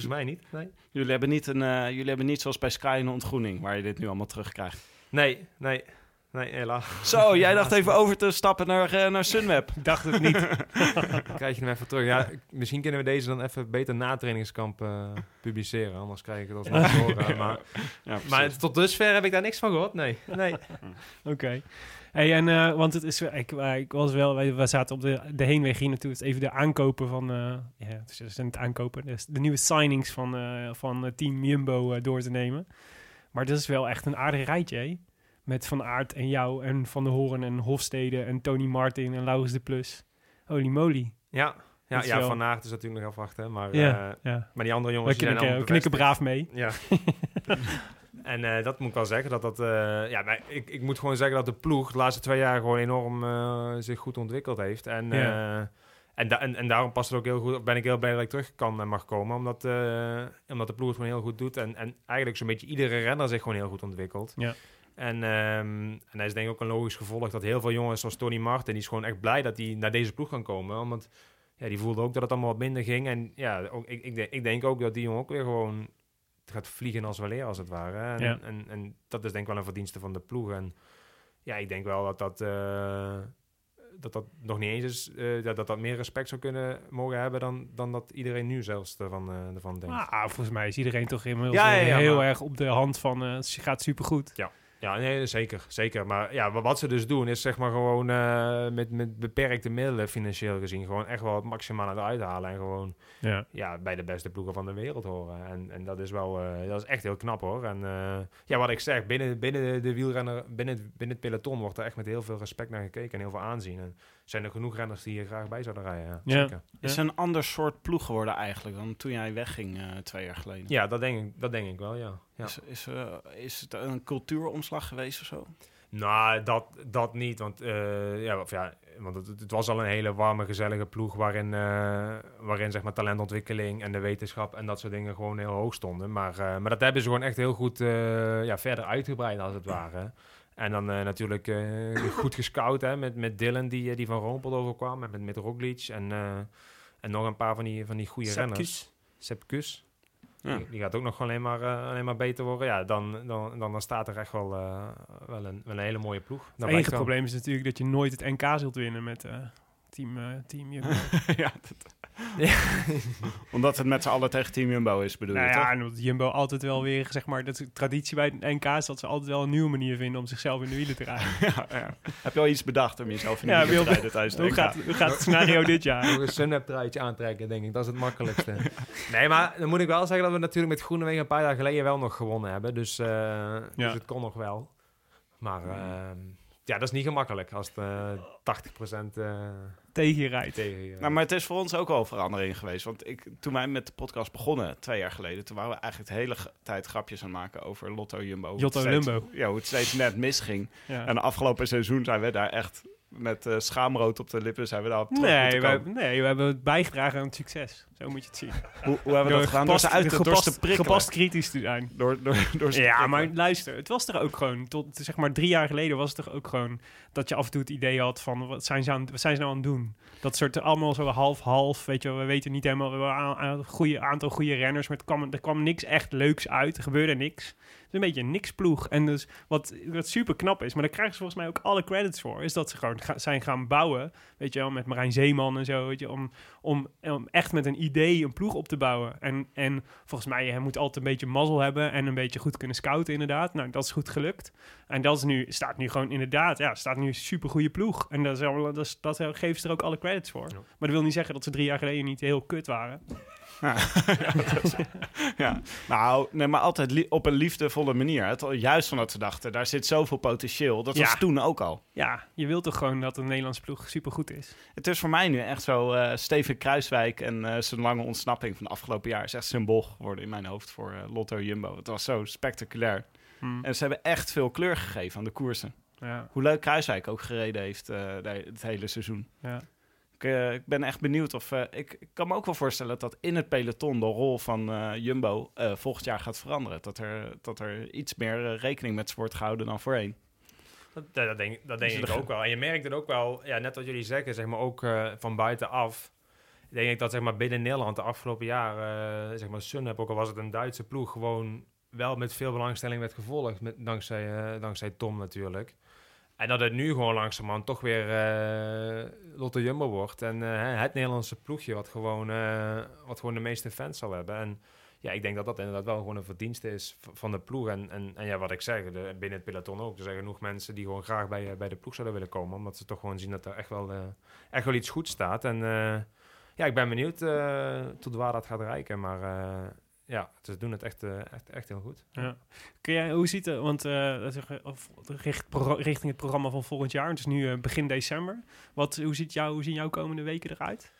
Volgens mij niet. Nee, Jullie, hebben niet een, eh, jullie hebben niet zoals bij Sky een ontgroening waar je dit nu allemaal terugkrijgt. nee, nee. Nee, helaas. Zo, jij dacht even over te stappen naar, eh, naar Sunweb. Ik dacht het niet. Dan krijg je hem even terug. Ja, misschien kunnen we deze dan even beter na trainingskamp eh, publiceren. Anders krijg ik het alsnog te horen. Maar, Ja, maar tot dusver heb ik daar niks van gehoord. Nee, nee. Oké. Hey, en, eh, want het is, ik, eh, ik was wel, wij, we zaten op de, de heenweg hier naartoe. Het is even de aankopen van, eh, ja, het is- het zijn het aankopen, dus de nieuwe signings van, eh, van Team Jumbo door te nemen. Maar dat is wel echt een aardig rijtje, hè? Met Van Aert en jou en Van der Hoorn en Hofstede en Tony Martin en Laurens de Plus. Holy moly. Ja, ja, ja wel- Van Aert is natuurlijk nog afwachten. Maar, Ja, eh, ja. maar die andere jongens die zijn knikken, braaf mee. Ja. en eh, dat moet ik wel zeggen. Dat dat, eh, ja, maar ik, ik moet gewoon zeggen dat de ploeg de laatste twee jaar gewoon enorm eh, zich goed ontwikkeld heeft. En, Ja. en, da- en, en daarom past het ook heel goed. Ben ik heel blij dat ik terug kan en mag komen. Omdat, omdat de ploeg het gewoon heel goed doet. En, en eigenlijk zo'n beetje iedere renner zich gewoon heel goed ontwikkelt. Ja. En, ehm en dat is denk ik ook een logisch gevolg dat heel veel jongens zoals Tony Martin, die is gewoon echt blij dat hij naar deze ploeg kan komen. Omdat ja, die voelde ook dat het allemaal wat minder ging. En ja, ook, ik, ik, denk, ik denk ook dat die jongen ook weer gewoon gaat vliegen als weleer, als het ware. En, Ja. en, en dat is denk ik wel een verdienste van de ploeg. En ja, ik denk wel dat dat, eh, dat, dat nog niet eens is, eh, dat, dat dat meer respect zou kunnen mogen hebben dan, dan dat iedereen nu zelfs ervan, ervan denkt. Ah, volgens mij is iedereen toch inmiddels Ja, ja, ja, heel maar- erg op de hand van het gaat supergoed. Ja, nee, zeker, zeker. Maar ja, wa- wat ze dus doen is zeg maar gewoon eh, met, met beperkte middelen financieel gezien gewoon echt wel het maximale eruit halen en gewoon Ja. ja, bij de beste ploegen van de wereld horen. En, en dat is wel, eh, dat is echt heel knap hoor. En eh, ja, wat ik zeg, binnen, binnen de, de wielrenner, binnen, het- binnen het peloton wordt er echt met heel veel respect naar gekeken en heel veel aanzien. En zijn er genoeg renners die hier graag bij zouden rijden. Ja, Ja. Zeker. Is een ander soort ploeg geworden eigenlijk dan toen jij wegging eh, twee jaar geleden. Ja, dat denk ik, dat denk ik wel, ja. Ja. Is, is, eh, is het een cultuuromslag geweest of zo? Nou, dat, dat niet. Want, eh, ja, of ja, want het, het was al een hele warme, gezellige ploeg waarin, eh, waarin zeg maar, talentontwikkeling en de wetenschap en dat soort dingen gewoon heel hoog stonden. Maar, eh, maar dat hebben ze gewoon echt heel goed eh, ja, verder uitgebreid, als het ware. En dan eh, natuurlijk eh, goed gescout hè, met, met Dylan, die, die van Roompel overkwam, en met, met Roglic en, eh, en nog een paar van die, van die goede renners. Sepkus. Ja. Die, die gaat ook nog alleen maar, eh, alleen maar beter worden. Ja, dan, dan, dan, dan staat er echt wel, eh, wel, een, wel een hele mooie ploeg. Dat Het enige probleem is natuurlijk dat je nooit het NK zult winnen met eh, team, eh team Jumbo. ja, dat- Omdat het met z'n allen tegen Team Jumbo is, bedoel nou je ja, toch? en dat Jumbo altijd wel weer, zeg maar, dat is traditie bij het NK is dat ze altijd wel een nieuwe manier vinden om zichzelf in de wielen te rijden. Ja, ja. Heb je al iets bedacht om jezelf in de Ja, wielen te rijden tijdens Hoe gaat, hoe gaat het scenario dit jaar? Nog een Sunweb truitje aantrekken, denk ik. Dat is het makkelijkste. nee, maar dan moet ik wel zeggen dat we natuurlijk met Groenewegen een paar jaar geleden wel nog gewonnen hebben. Dus, eh, Ja. dus het kon nog wel. Maar ehm, ja, dat is niet gemakkelijk als het eh 80% eh Tegen je rijdt. tegen je... Nou, maar het is voor ons ook wel een verandering geweest. Want ik, toen wij met de podcast begonnen, twee jaar geleden... toen waren we eigenlijk de hele tijd grapjes aan het maken over Lotto Jumbo. Hoe het Jotto steeds- Lumbo. Ja, hoe het steeds net misging. Ja. En afgelopen seizoen zijn we daar echt met eh, schaamrood op de lippen... zijn we daar op Nee hebben- nee, we hebben bijgedragen aan het succes. Zo moet je het zien. Hoe, hoe hebben we dat gedaan? Door ze uit te prikkelen. gepast kritisch te zijn. Door, door, door Ja, prikkelen. maar luister, het was toch ook gewoon, tot zeg maar drie jaar geleden was het toch ook gewoon dat je af en toe het idee had van wat zijn ze, aan, wat zijn ze nou aan het doen? Dat soort allemaal zo half-half, weet je, we weten niet helemaal, we een goede, aantal goede renners, maar het kwam, er kwam niks echt leuks uit, er gebeurde niks. Een beetje een niks-ploeg. En dus wat, wat super knap is, maar daar krijgen ze volgens mij ook alle credits voor, is dat ze gewoon ga- zijn gaan bouwen, weet je wel, met Marijn Zeeman en zo, weet je, om, om, om echt met een idee een ploeg op te bouwen. En, en volgens mij, je moet altijd een beetje mazzel hebben en een beetje goed kunnen scouten inderdaad. Nou, dat is goed gelukt. En dat is nu, staat nu gewoon inderdaad, ja, staat nu een super goede ploeg. En dat, is dat, is, dat geven ze er ook alle credits voor. Maar dat wil niet zeggen dat ze drie jaar geleden niet heel kut waren. Ja, nou, nee, maar altijd op een liefdevolle manier. Het, juist omdat ze dachten, daar zit zoveel potentieel. Dat was Ja. toen ook al. Ja, je wilt toch gewoon dat een Nederlandse ploeg super goed is. Het is voor mij nu echt zo, eh, Steven Kruiswijk en eh, zijn lange ontsnapping van de afgelopen jaar is echt symbool geworden in mijn hoofd voor eh, Lotto Jumbo. Het was zo spectaculair. Hm, En ze hebben echt veel kleur gegeven aan de koersen. ja, Hoe leuk Kruiswijk ook gereden heeft het hele seizoen. ja. Ik, eh, ik ben echt benieuwd of... eh, ik, ik kan me ook wel voorstellen dat in het peloton de rol van eh, Jumbo volgend jaar gaat veranderen. Dat er, dat er iets meer rekening met ze wordt gehouden dan voorheen. Dat, dat denk, dat denk ik ook wel. En je merkt het ook wel, ja, net wat jullie zeggen, zeg maar ook van buitenaf. Denk ik dat zeg maar binnen Nederland de afgelopen jaar, eh zeg maar Sunweb, ook al was het een Duitse ploeg, gewoon wel met veel belangstelling werd gevolgd. Met, dankzij, dankzij Tom natuurlijk. En dat het nu gewoon langzamerhand toch weer eh Lotte Jumbo wordt. En eh, het Nederlandse ploegje wat gewoon, eh, wat gewoon de meeste fans zal hebben. En ja, ik denk dat dat inderdaad wel gewoon een verdienste is van de ploeg. En, en, en ja, wat ik zeg, de, binnen het peloton ook. Er zijn genoeg mensen die gewoon graag bij, bij de ploeg zouden willen komen. Omdat ze toch gewoon zien dat er echt wel, echt wel iets goed staat. En ja, ik ben benieuwd tot waar dat gaat reiken. Maar ja, ze doen het echt, eh, echt, echt heel goed. Ja. Kun jij, hoe ziet het, want richt, pro- richting het programma van volgend jaar, het is nu eh, begin december. Wat, hoe, ziet jou, hoe zien jouw komende weken eruit?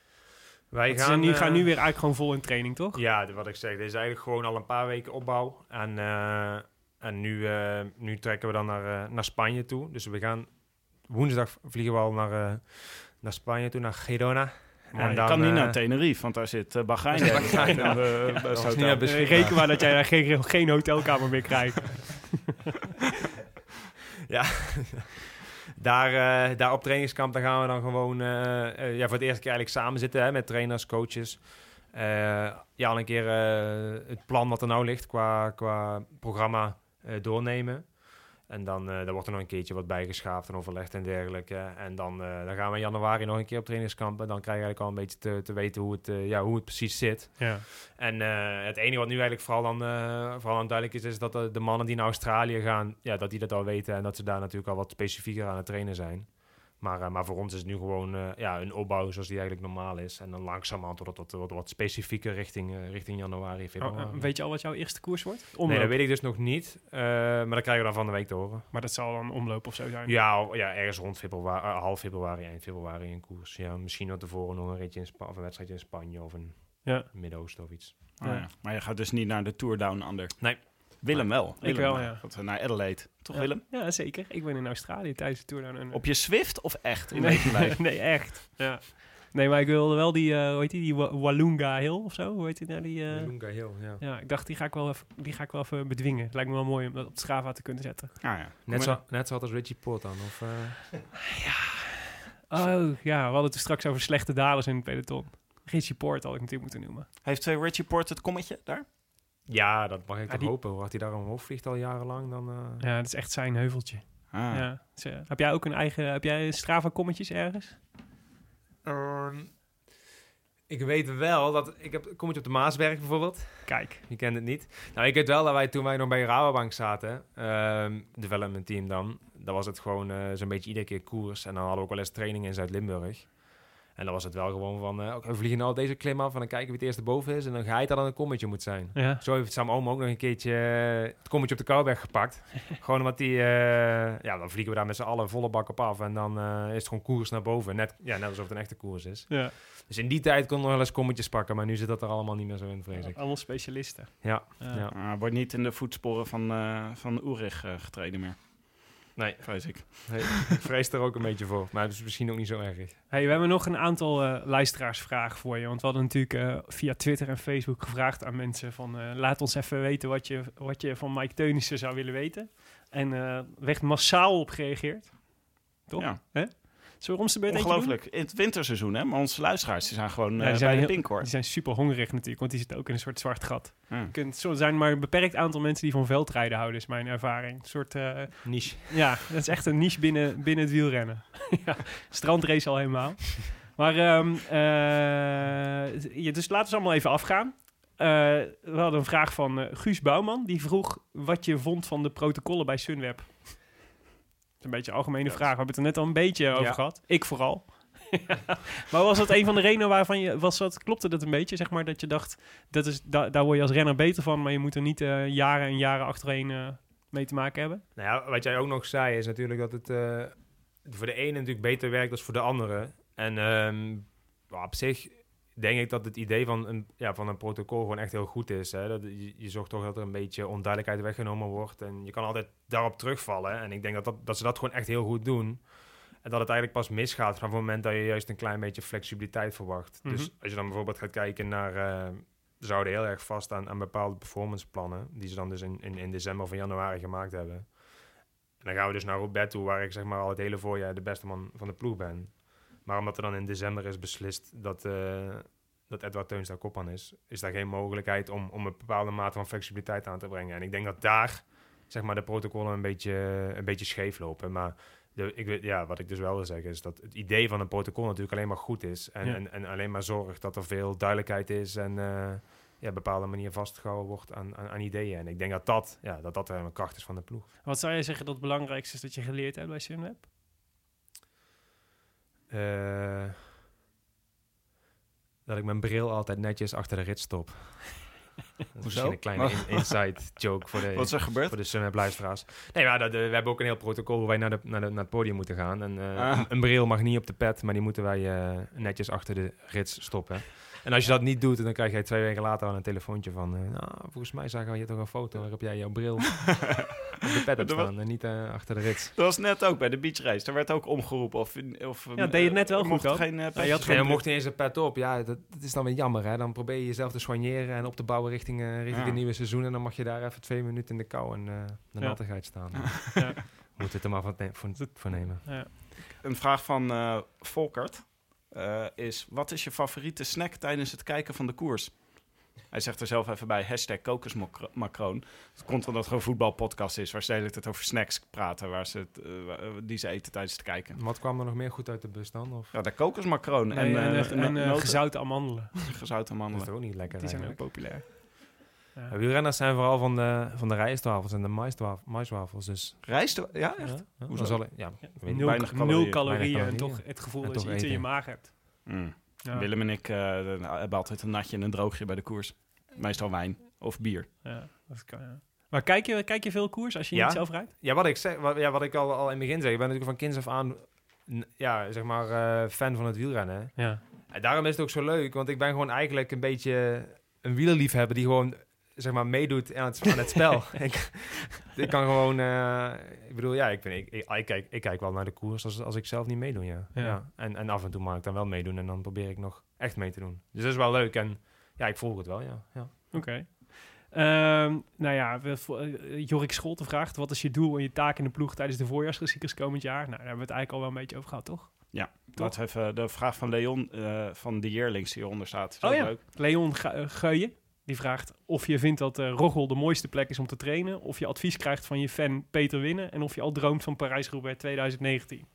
Wij Want gaan, nu, gaan nu weer eigenlijk gewoon vol in training, toch? Ja, wat ik zeg, dit is eigenlijk gewoon al een paar weken opbouw. En, en nu, nu trekken we dan naar, naar Spanje toe. Dus we gaan woensdag vliegen we al naar, naar Spanje toe, naar Girona. En je kan niet eh, naar Tenerife, want daar zit uh, Bahrein. Daar Bahrein, En, eh, beschikbaar. Eh, reken maar dat jij daar geen, geen hotelkamer meer krijgt. daar, eh, daar op trainingskamp daar gaan we dan gewoon ja, voor het eerste keer eigenlijk samen zitten hè, met trainers, coaches. Eh, ja, al een keer eh, het plan wat er nou ligt qua, qua programma eh, doornemen. En dan eh daar wordt er nog een keertje wat bijgeschaafd en overlegd en dergelijke. En dan, eh, dan gaan we in januari nog een keer op trainingskamp. En dan krijg je eigenlijk al een beetje te, te weten hoe het, eh, ja, hoe het precies zit. Ja. En het enige wat nu eigenlijk vooral dan, vooral duidelijk is, is dat de, de mannen die naar Australië gaan, ja, dat die dat al weten en dat ze daar natuurlijk al wat specifieker aan het trainen zijn. Maar, eh, maar voor ons is het nu gewoon eh, ja, een opbouw zoals die eigenlijk normaal is. En dan langzamerhand wordt het wat, wat, wat specifieker richting, eh, richting januari, Oh, februari. weet je al wat jouw eerste koers wordt? nee, dat weet ik dus nog niet. eh, maar dat krijgen we dan van de week te horen. Maar dat zal dan omloop of zo zijn. Ja, ja ergens rond februari, half februari, eind februari in koers. Ja, misschien wat tevoren nog een, ritje in Spa of een wedstrijdje in Spanje of een Ja. Midden-Oosten of iets. Oh, ja. Maar je gaat dus niet naar de Tour Down Under. Nee. Willem wel. Willem wel, eh, ja. naar Adelaide. Toch Ja. Willem? Ja, zeker. Ik ben in Australië tijdens de Tour Down Under. Op je Swift of echt in nee, nee, echt. Ja. Nee, maar ik wilde wel die, eh hoe heet die, die Wa- Walloonga Hill of zo? Hoe heet die nou? Die, eh, Lunga Hill, ja. ja, ik dacht, die ga ik, wel even, die ga ik wel even bedwingen. Het lijkt me wel mooi om dat op Strava te kunnen zetten. Ah, ja. Net, zo, net zoals Richie Port dan, of... eh, Oh, ja, we hadden het er straks over slechte dalers in het peloton. Richie Poort had ik natuurlijk moeten noemen. Heeft Richie Port het kommetje daar? Ja, dat mag ik die- hopen. Hoe hij daar omhoog vliegt al jarenlang, dan... eh, Ja, dat is echt zijn heuveltje. Ah. Ja. Dus, eh, heb jij ook een eigen, heb jij Strava-kommetjes ergens? Ehm, ik weet wel dat... Ik heb, kom je op de Maasberg bijvoorbeeld? Kijk. Je kent het niet. Nou, ik weet wel dat wij toen wij nog bij Rabobank zaten, ehm development team dan, dan was het gewoon eh, zo'n beetje iedere keer koers. En dan hadden we ook wel eens trainingen in Zuid-Limburg. En dan was het wel gewoon van, eh, oké, we vliegen nou deze klim af en dan kijken wie het eerste boven is. En dan ga je dat dan een kommetje moet zijn. Ja. Zo heeft Sam Oom ook nog een keertje eh, het kommetje op de Kouwberg gepakt. gewoon omdat die, eh, ja, dan vliegen we daar met z'n allen volle bak op af. En dan eh, is het gewoon koers naar boven. Net, ja, net alsof het een echte koers is. ja. Dus in die tijd kon nog wel eens kommetjes pakken, maar nu zit dat er allemaal niet meer zo in, vrees ik. Allemaal specialisten. Ja, Ja. ja. Ah, wordt niet in de voetsporen van, eh van Ulrich eh, getreden meer, Nee, vrees ik. Nee, ik vrees er ook een beetje voor. Maar het is misschien ook niet zo erg. Hey, we hebben nog een aantal eh, luisteraarsvragen voor je. Want we hadden natuurlijk eh, via Twitter en Facebook gevraagd aan mensen van... eh, laat ons even weten wat je, wat je van Mike Teunissen zou willen weten. En eh werd massaal op gereageerd. Toch? Ja. Zullen we beurt? Ongelooflijk. In het winterseizoen, hè? Maar onze luisteraars die zijn gewoon Ja, eh, die zijn bij de pink, hoor. Die zijn super hongerig natuurlijk, want die zitten ook in een soort zwart gat. Je kunt- Er zijn maar een beperkt aantal mensen die van veldrijden houden, is mijn ervaring. Een soort, eh, Niche. ja, dat is echt een niche binnen, binnen het wielrennen. ja, strandrace al helemaal. Maar, ehm, eh, ja, dus laten we ze allemaal even afgaan. Eh, we hadden een vraag van eh, Guus Bouwman. Die vroeg wat je vond van de protocollen bij Sunweb. Een beetje een algemene vraag. We hebben het er net al een beetje over gehad. Ik vooral. maar was dat een van de redenen waarvan je... Was dat, klopte dat een beetje, zeg maar, dat je dacht... Dat is, da- daar word je als renner beter van... maar je moet er niet eh, jaren en jaren achtereen eh, mee te maken hebben? Nou ja, wat jij ook nog zei is natuurlijk dat het eh, voor de ene natuurlijk beter werkt dan voor de andere. En ehm, op zich denk ik dat het idee van een, ja, van een protocol gewoon echt heel goed is. Hè? Dat, je, je zorgt toch dat er een beetje onduidelijkheid weggenomen wordt. En je kan altijd daarop terugvallen. En ik denk dat, dat, dat ze dat gewoon echt heel goed doen. En dat het eigenlijk pas misgaat vanaf het moment dat je juist een klein beetje flexibiliteit verwacht. Mhm. Dus als je dan bijvoorbeeld gaat kijken naar... eh, ze houden heel erg vast aan, aan bepaalde performanceplannen... die ze dan dus in, in, in december of in januari gemaakt hebben. En dan gaan we dus naar Roubaix toe... waar ik zeg maar al het hele voorjaar de beste man van de ploeg ben. Maar omdat er dan in december is beslist dat, eh, dat Edward Teuns daar kop aan is... is daar geen mogelijkheid om, om een bepaalde mate van flexibiliteit aan te brengen. En ik denk dat daar zeg maar, de protocollen een beetje, een beetje scheef lopen. Maar de, ik ja, wat ik dus wel wil zeggen is dat het idee van een protocol natuurlijk alleen maar goed is. En, Ja. en, en alleen maar zorgt dat er veel duidelijkheid is en eh, ja, op een bepaalde manier vastgehouden wordt aan, aan, aan ideeën. En ik denk dat dat, ja, dat, dat een kracht is van de ploeg. Wat zou jij zeggen dat het belangrijkste is dat je geleerd hebt bij Sunweb? Eh, dat ik mijn bril altijd netjes achter de rit stop. Dat is misschien een kleine in- inside joke voor de, Wat is er gebeurd? voor de Sunweb luisteraars. Nee, maar dat, eh, we hebben ook een heel protocol hoe wij naar, de, naar, de, naar het podium moeten gaan. En eh, Ah. een, een bril mag niet op de pet, maar die moeten wij netjes achter de rits stoppen. En als je dat niet doet, dan krijg jij twee weken later al een telefoontje van... eh, nou, volgens mij zagen we hier toch een foto waarop jij jouw bril op de pet hebt staan en niet eh, achter de rits. Dat was net ook bij de beachrace. Daar werd ook omgeroepen of... of Ja, deed je het net wel goed, geen eh, je had Ja, je de- mocht ineens een pet op. Ja, dat, dat is dan weer jammer. Hè? Dan probeer je jezelf te soigneren en op te bouwen richting, eh, richting Ja. het nieuwe seizoen. En dan mag je daar even twee minuten in de kou en eh, de Ja. nattigheid staan. Ja. Moet het er maar van, ne- van, van nemen. Een vraag van eh, Volkert eh, is... Wat is je favoriete snack tijdens het kijken van de koers? Hij zegt er zelf even bij, hashtag kokosmacroon. Het komt omdat het gewoon een voetbalpodcast is... waar ze de hele tijd over snacks praten... Waar ze het, eh, wa- die ze eten tijdens het kijken. Wat kwam er nog meer goed uit de bus dan? Of Ja, de kokosmacroon Nee, en, en, eh, en, eh, gezouten amandelen. gezouten dat is amandelen. toch ook niet lekker Die zijn ook eigenlijk? populair. Ja. Ja, wielrenners zijn vooral van de, van de rijstwafels en de maiswaf- maiswafels. Dus, Rijst? Ja, echt? ja, Hoezo? zal ik, ja. Nul, weinig nul calorieën. en calorieën. toch het gevoel En dat je iets in je maag hebt. Mm. Ja. Willem en ik eh, hebben altijd een natje en een droogje bij de koers. Meestal wijn of bier. Ja, dat kan, ja. Maar kijk je, kijk je veel koers als je Ja. niet zelf rijdt? Ja, wat ik, zeg, wat, ja, wat ik al, al in het begin zeg, ik ben natuurlijk van kinds af aan ja, zeg maar, eh, fan van het wielrennen. hè. Ja. En daarom is het ook zo leuk, want ik ben gewoon eigenlijk een beetje een wielerliefhebber die gewoon zeg maar meedoet aan het, aan het spel. ik, ik kan gewoon, eh, ik bedoel, ja, ik, ben, ik, ik, ik kijk, ik kijk wel naar de koers als, als ik zelf niet meedoe, ja. Ja. ja. En, en af en toe mag ik dan wel meedoen en dan probeer ik nog echt mee te doen. Dus dat is wel leuk en ja, ik volg het wel, ja. ja. Oké. Ehm, nou ja, we, uh, Jorik Scholten vraagt... wat is je doel en je taak in de ploeg tijdens de voorjaarsklassiekers komend jaar? Nou, daar hebben we het eigenlijk al wel een beetje over gehad, toch? Laten we even de vraag van Leon eh, van de Yearlings die hieronder staat. Is Oh ja. leuk. Leon Ge- eh, Geuyen, die vraagt of je vindt dat eh Roggel de mooiste plek is om te trainen... of je advies krijgt van je fan Peter Winnen... en of je al droomt van Parijs-Roubaix 2019.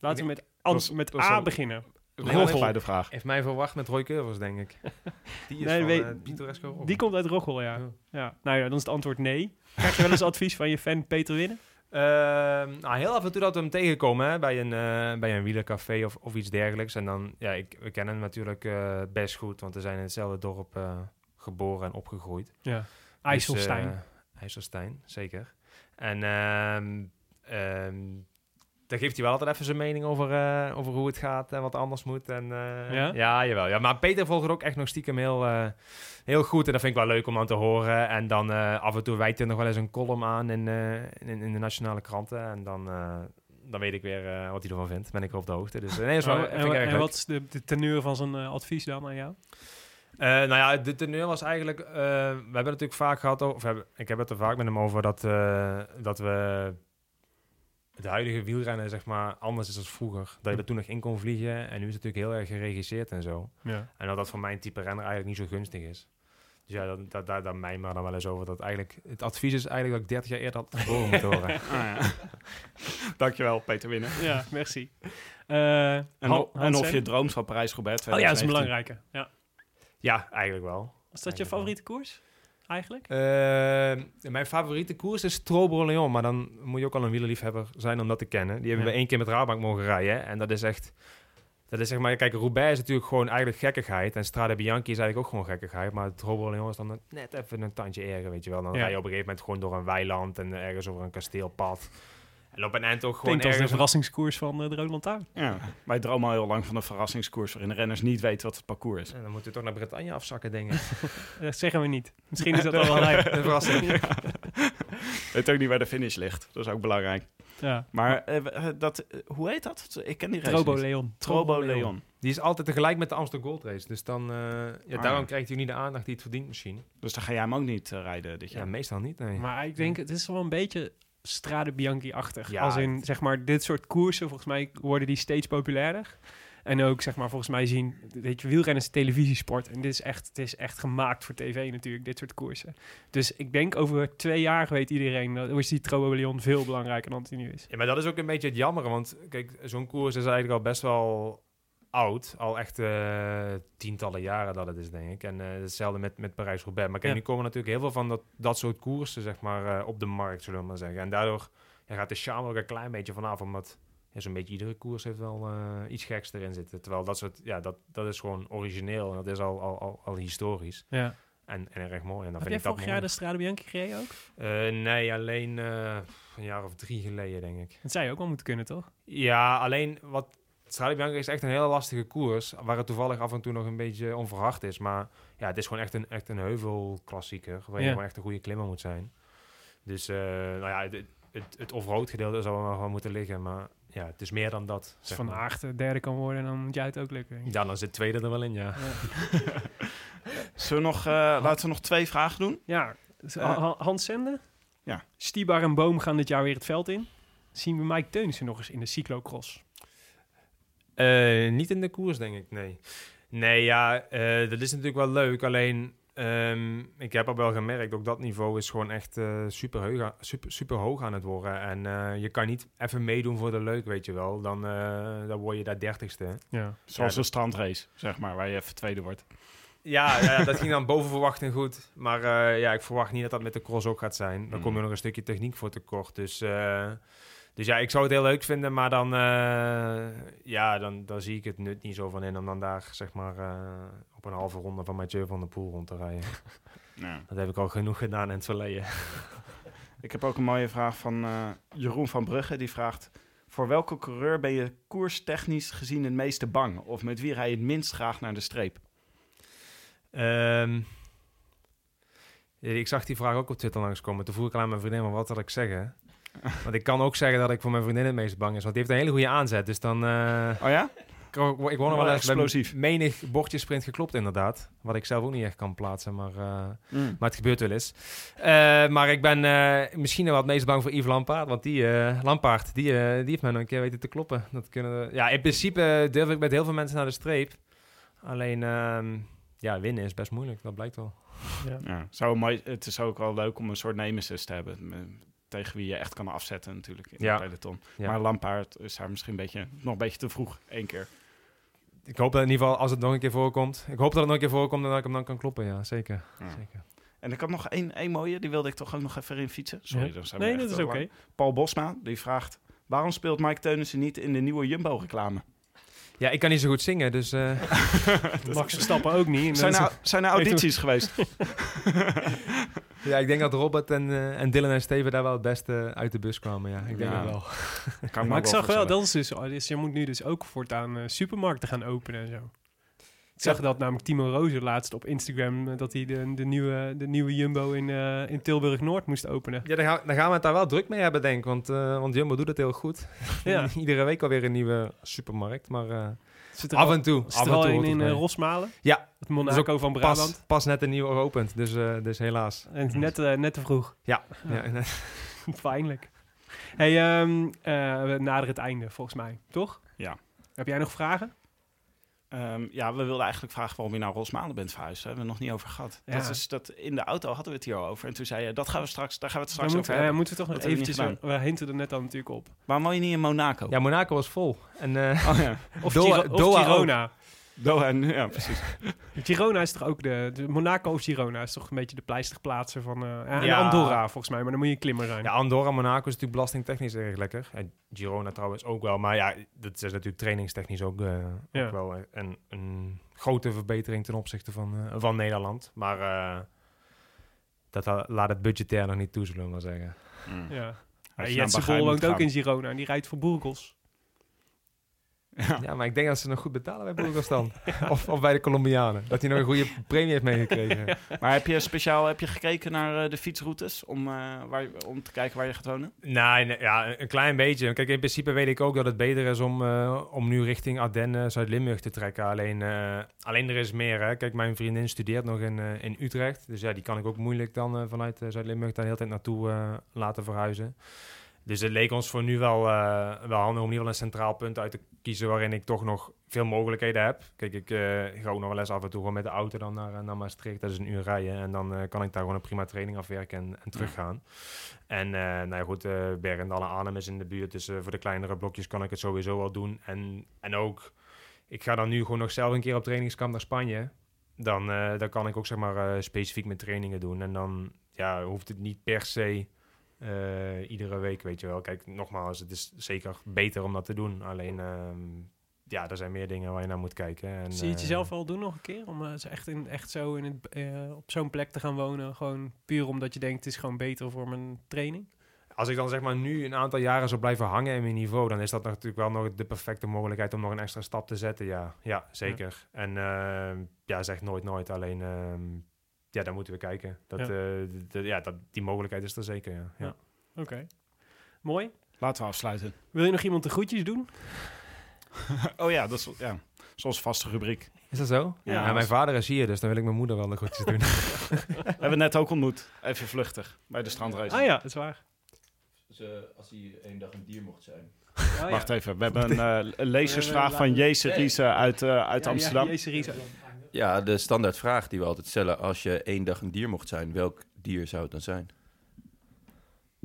Laten we met, ans- met A beginnen. Heeft bij de vraag. Heeft mij verwacht met Roy Curvers, denk ik. Die is Nee, van weet- eh, Pittoresco Roggel. Die komt uit Roggel, ja. Ja. ja. Nou ja, dan is het antwoord nee. Krijg je wel eens advies van je fan Peter Winnen? Ehm, nou, heel af en toe dat we hem tegenkomen hè, bij, een, eh, bij een wielercafé of, of iets dergelijks. En dan, ja, ik, we kennen hem natuurlijk eh, best goed, want we zijn in hetzelfde dorp eh, geboren en opgegroeid. Ja. Dus, IJsselstein. eh, IJsselstein, zeker. En ehm, daar geeft hij wel altijd even zijn mening over, eh, over hoe het gaat en wat anders moet. En, eh, Ja? ja, jawel. Ja. Maar Peter volgt ook echt nog stiekem heel, heel goed. En dat vind ik wel leuk om aan te horen. En dan af en toe wijt hij nog wel eens een column aan in, in, in de nationale kranten. En dan, dan weet ik weer wat hij ervan vindt. Ben ik er op de hoogte. Dus nee, is wel, Oh, en, wat is de, de teneur van zijn advies dan aan jou? Eh, nou ja, de teneur was eigenlijk... eh, we hebben het natuurlijk vaak gehad over... Of hebben, ik heb het er vaak met hem over dat, eh, dat we... Het huidige wielrennen, zeg maar, anders is dan vroeger. Dat je er toen nog in kon vliegen. En nu is het natuurlijk heel erg geregisseerd en zo. Ja. En dat dat voor mijn type renner eigenlijk niet zo gunstig is. Dus ja, dat, dat, daar, daar mij maar dan wel eens over. Dat eigenlijk, het advies is eigenlijk dat ik 30 jaar eerder had geboren moeten horen. Ah, ja. Dankjewel, Peter Winnen. Ja, merci. Eh, En, en of je droomt van Parijs-Roubaix Oh ja, dat is een 2019. belangrijke. Ja. Ja, eigenlijk wel. Was dat je favoriete koers? Eigenlijk? Eh, mijn favoriete koers is Trobro Leon. Maar dan moet je ook al een wielerliefhebber zijn om dat te kennen. Die hebben Ja. we één keer met Rabank mogen rijden. En dat is echt... Dat is zeg maar... Kijk, Roubaix is natuurlijk gewoon eigenlijk gekkigheid. En Strade Bianchi is eigenlijk ook gewoon gekkigheid. Maar Trobro Leon is dan net even een tandje erger, weet je wel. Dan Ja. rij je op een gegeven moment gewoon door een weiland... en ergens over een kasteelpad. En op een eind ook gewoon als de ergens... verrassingskoers van eh, de Rode Lantaarn. Ja, wij dromen al heel lang van een verrassingskoers waarin de renners niet weten wat het parcours is. En dan moet je toch naar Bretagne afzakken, denk ik. Dat zeggen we niet. Misschien is dat al wel. Een verrassing. Weet ook niet waar de finish ligt. Dat is ook belangrijk. Ja. Maar eh, we- eh, dat, hoe heet dat? Ik ken die race Trobo niet. Leon. Trobo Leon. Die is altijd tegelijk met de Amsterdam Gold Race. Dus dan... eh, ja, Ah. daarom krijgt hij niet de aandacht die het verdient misschien. Dus dan ga jij hem ook niet rijden dit Ja, jaar. meestal niet, nee. Maar ik denk, het is wel een beetje Strade Bianchi-achtig. Ja, Als in, het- zeg maar, dit soort koersen, volgens mij worden die steeds populairder. En ook, zeg maar, volgens mij zien, weet je, wielrennen is televisiesport. En dit is echt, het is echt gemaakt voor tv natuurlijk, dit soort koersen. Dus ik denk over twee jaar weet iedereen, dat is die Trobo Leon veel belangrijker dan hij nu is. Ja, maar dat is ook een beetje het jammer. Want kijk, zo'n koers is eigenlijk al best wel oud. Al echt eh, tientallen jaren dat het is, denk ik. En eh, hetzelfde met, met Parijs-Roubaix. Maar kijk, Ja. nu komen natuurlijk heel veel van dat, dat soort koersen, zeg maar, eh, op de markt, zullen we maar zeggen. En daardoor ja, gaat de charme ook een klein beetje vanaf, omdat... Ja, zo'n beetje iedere koers heeft wel iets geks erin zitten. Terwijl dat soort, ja, dat, dat is gewoon origineel en dat is al, al, al, al historisch. Ja. En, en erg mooi. En dan Heb vind jij ik vorig jaar de Strade Bianchi gereden ook? Nee, alleen een jaar of drie geleden, denk ik. Dat zou je ook wel moeten kunnen, toch? Ja, alleen wat. Strade Bianca is echt een hele lastige koers. Waar het toevallig af en toe nog een beetje onverhard is. Maar ja, het is gewoon echt een, echt een heuvelklassieker. Waar je Ja. gewoon echt een goede klimmer moet zijn. Dus, eh, nou ja, het, het, het off-road gedeelte zou er nog wel moeten liggen. Maar ja, het is meer dan dat. Als Van maar. Aert de derde kan worden, dan moet jij het ook lukken. Ja, dan zit tweede er wel in, ja. Zullen we nog, eh, laten we nog twee vragen doen? Ja. Ha- Hans Zende. Ja. Stibar en Boom gaan dit jaar weer het veld in. Zien we Mike Teunissen nog eens in de cyclocross? Eh, niet in de koers, denk ik, nee. Nee, ja, eh, dat is natuurlijk wel leuk. Alleen, ehm, ik heb al wel gemerkt, ook dat niveau is gewoon echt eh, super, heug, super, super hoog aan het worden. En je kan niet even meedoen voor de leuk, weet je wel. Dan, dan word je daar dertigste. Ja. Zoals Ja, een strandrace, zeg maar, waar je even tweede wordt. Ja, ja, dat ging dan boven verwachting goed. Maar ja, ik verwacht niet dat dat met de cross ook gaat zijn. Dan kom je nog een stukje techniek voor tekort. Dus, dus ja, ik zou het heel leuk vinden. Maar dan, eh, ja, dan, dan zie ik het nut niet zo van in om dan daar zeg maar eh, op een halve ronde van Mathieu van der Poel rond te rijden. Dat heb ik al genoeg gedaan in het verleden. Ik heb ook een mooie vraag van eh, Jeroen van Brugge. Die vraagt... Voor welke coureur ben je koerstechnisch gezien het meeste bang? Of met wie rij je het minst graag naar de streep? Ehm, ik zag die vraag ook op Twitter langskomen. Toen vroeg ik aan mijn vriendin, maar wat had ik zeggen? Want ik kan ook zeggen dat ik voor mijn vriendin het meest bang is. Want die heeft een hele goede aanzet. Dus dan... eh, Oh ja? ik, ik word nog wel Wel eens bij explosief. menig bordje sprint geklopt inderdaad. Wat ik zelf ook niet echt kan plaatsen, maar, eh, maar het gebeurt wel eens. Eh, maar ik ben eh, misschien wel het meest bang voor Yves Lampaard. Want die, eh Lampaard, die, eh, die heeft mij nog een keer weten te kloppen. Dat kunnen, ja, in principe durf ik met heel veel mensen naar de streep. Alleen, ehm, ja, winnen is best moeilijk. Dat blijkt wel. Ja, zou mooi, het is ook wel leuk om een soort nemesis te hebben. Tegen wie je echt kan afzetten natuurlijk in Ja. het peloton. Ja. Maar Lampaard is daar misschien een beetje, nog een beetje te vroeg. één keer. Ik hoop dat in ieder geval, als het nog een keer voorkomt... Ik hoop dat het nog een keer voorkomt en dat ik hem dan kan kloppen. Ja, zeker. Ja. zeker. En ik had nog één, één mooie, die wilde ik toch ook nog even in fietsen. Sorry, Ja. dan zijn we Nee, echt dat is oké. Paul Bosma, die vraagt... Waarom speelt Mike Teunissen niet in de nieuwe Jumbo-reclame? Ja, ik kan niet zo goed zingen, dus... eh, Max Verstappen ook niet. Zijn er, zijn er audities geweest? ja, ik denk dat Robert en, eh, en Dylan en Steven daar wel het beste uit de bus kwamen. Ja, ik denk Ja. dat wel. Kan maar ik zag wel, dat is dus, oh, dus je moet nu dus ook voortaan eh, supermarkten gaan openen en zo. Ik zag dat namelijk Timo Rozen laatst op Instagram, eh, dat hij de, de, nieuwe, de nieuwe Jumbo in, eh, in Tilburg-Noord moest openen. Ja, dan gaan, dan gaan we het daar wel druk mee hebben, denk ik. Want, eh, want Jumbo doet het heel goed. Ja. Iedere week alweer een nieuwe supermarkt. Maar Zit er af al, en toe. zit af er en al toe in. Rosmalen? Ja, Het Monaco van Brabant. pas, pas net een nieuwe geopend. Dus, eh, dus helaas. En net, net te vroeg. Ja, ja. ja Pijnlijk. Hey, ehm, eh, we naderen het einde volgens mij, toch? Ja. Heb jij nog vragen? Ehm, ja, we wilden eigenlijk vragen waarom je naar Rosmalen bent verhuisd. Daar hebben we het nog niet over gehad. Ja. Dat is, dat, in de auto hadden we het hier al over. En toen zei je, dat gaan we straks, daar gaan we het straks moeten, over eh, hebben. moeten we toch nog Dat eventjes... We, we hinten er net al natuurlijk op. Waarom woon je niet in Monaco? ja, Monaco was vol. En eh, Oh ja, Of, Doha- Giro- of Doha Girona. Doha ja precies. Girona is toch ook de, de... Monaco of Girona is toch een beetje de pleisterplaatsen van... eh en Ja. Andorra volgens mij, maar dan moet je een klimmer zijn. ja, Andorra, Monaco is natuurlijk belastingtechnisch erg lekker. En Girona trouwens ook wel. Maar ja, dat is natuurlijk trainingstechnisch ook, eh, Ja. ook wel een, een grote verbetering ten opzichte van, eh, van Nederland. Maar eh, dat la- laat het budgetair nog niet toe, zullen we maar zeggen. Mm. Ja. Jetse Bol woont ook in Girona en die rijdt voor Burgos. Ja. Ja, maar ik denk dat ze nog goed betalen bij Burgos dan. of, of bij de Colombianen. Dat hij nog een goede premie heeft meegekregen. Maar heb je speciaal heb je gekeken naar eh, de fietsroutes om, eh, waar, om te kijken waar je gaat wonen? Nee, nee, ja, een klein beetje. Kijk, in principe weet ik ook dat het beter is om, eh, om nu richting Ardennen, Zuid-Limburg te trekken. Alleen, eh, alleen er is meer. Hè. Kijk, mijn vriendin studeert nog in, eh, in Utrecht. Dus ja, die kan ik ook moeilijk dan eh, vanuit Zuid-Limburg daar de hele tijd naartoe eh, laten verhuizen. Dus het leek ons voor nu wel, eh, wel handig om in ieder geval een centraal punt uit te kiezen waarin ik toch nog veel mogelijkheden heb. Kijk, ik eh, ga ook nog wel eens af en toe gewoon met de auto dan naar, eh, naar Maastricht. Dat is een uur rijden. En dan kan ik daar gewoon een prima training afwerken en, en teruggaan. En nou ja, goed, eh Bergendal en Arnhem is in de buurt. Dus voor de kleinere blokjes kan ik het sowieso wel doen. En, en ook, ik ga dan nu gewoon nog zelf een keer op trainingskamp naar Spanje. Dan, dan kan ik ook zeg maar specifiek mijn trainingen doen. En dan ja, hoeft het niet per se eh, iedere week, weet je wel. Kijk, nogmaals, het is zeker beter om dat te doen. Alleen, ehm, ja, er zijn meer dingen waar je naar moet kijken. En, Zie je het eh, jezelf wel doen nog een keer? Om eh, echt, in, echt zo in het, op zo'n plek te gaan wonen? Gewoon puur omdat je denkt het is gewoon beter voor mijn training? Als ik dan zeg maar nu een aantal jaren zou blijven hangen in mijn niveau, dan is dat natuurlijk wel nog de perfecte mogelijkheid om nog een extra stap te zetten. Ja, ja zeker. En ehm, ja, zeg nooit nooit. Alleen, ehm, ja, daar moeten we kijken. Dat, Ja. ja. ja, dat, die mogelijkheid is er zeker, ja. ja. Ja. Oké. Mooi. Laten we afsluiten. Wil je nog iemand de groetjes doen? Oh ja, dat is ja, zoals vaste rubriek. Is dat zo? Ja. Ja, mijn vader is hier, dus dan wil ik mijn moeder wel de groetjes doen. We hebben net ook ontmoet. Even vluchtig bij de strandrace. Ah ja, dat is waar. ze, als hij één dag een dier mocht zijn. Oh, ja. Wacht even, we hebben een, eh, lezersvraag van Jezus Riese uit, eh, uit Ja, ja, Amsterdam. Jezus. Ja, de standaardvraag die we altijd stellen. Als je één dag een dier mocht zijn, welk dier zou het dan zijn?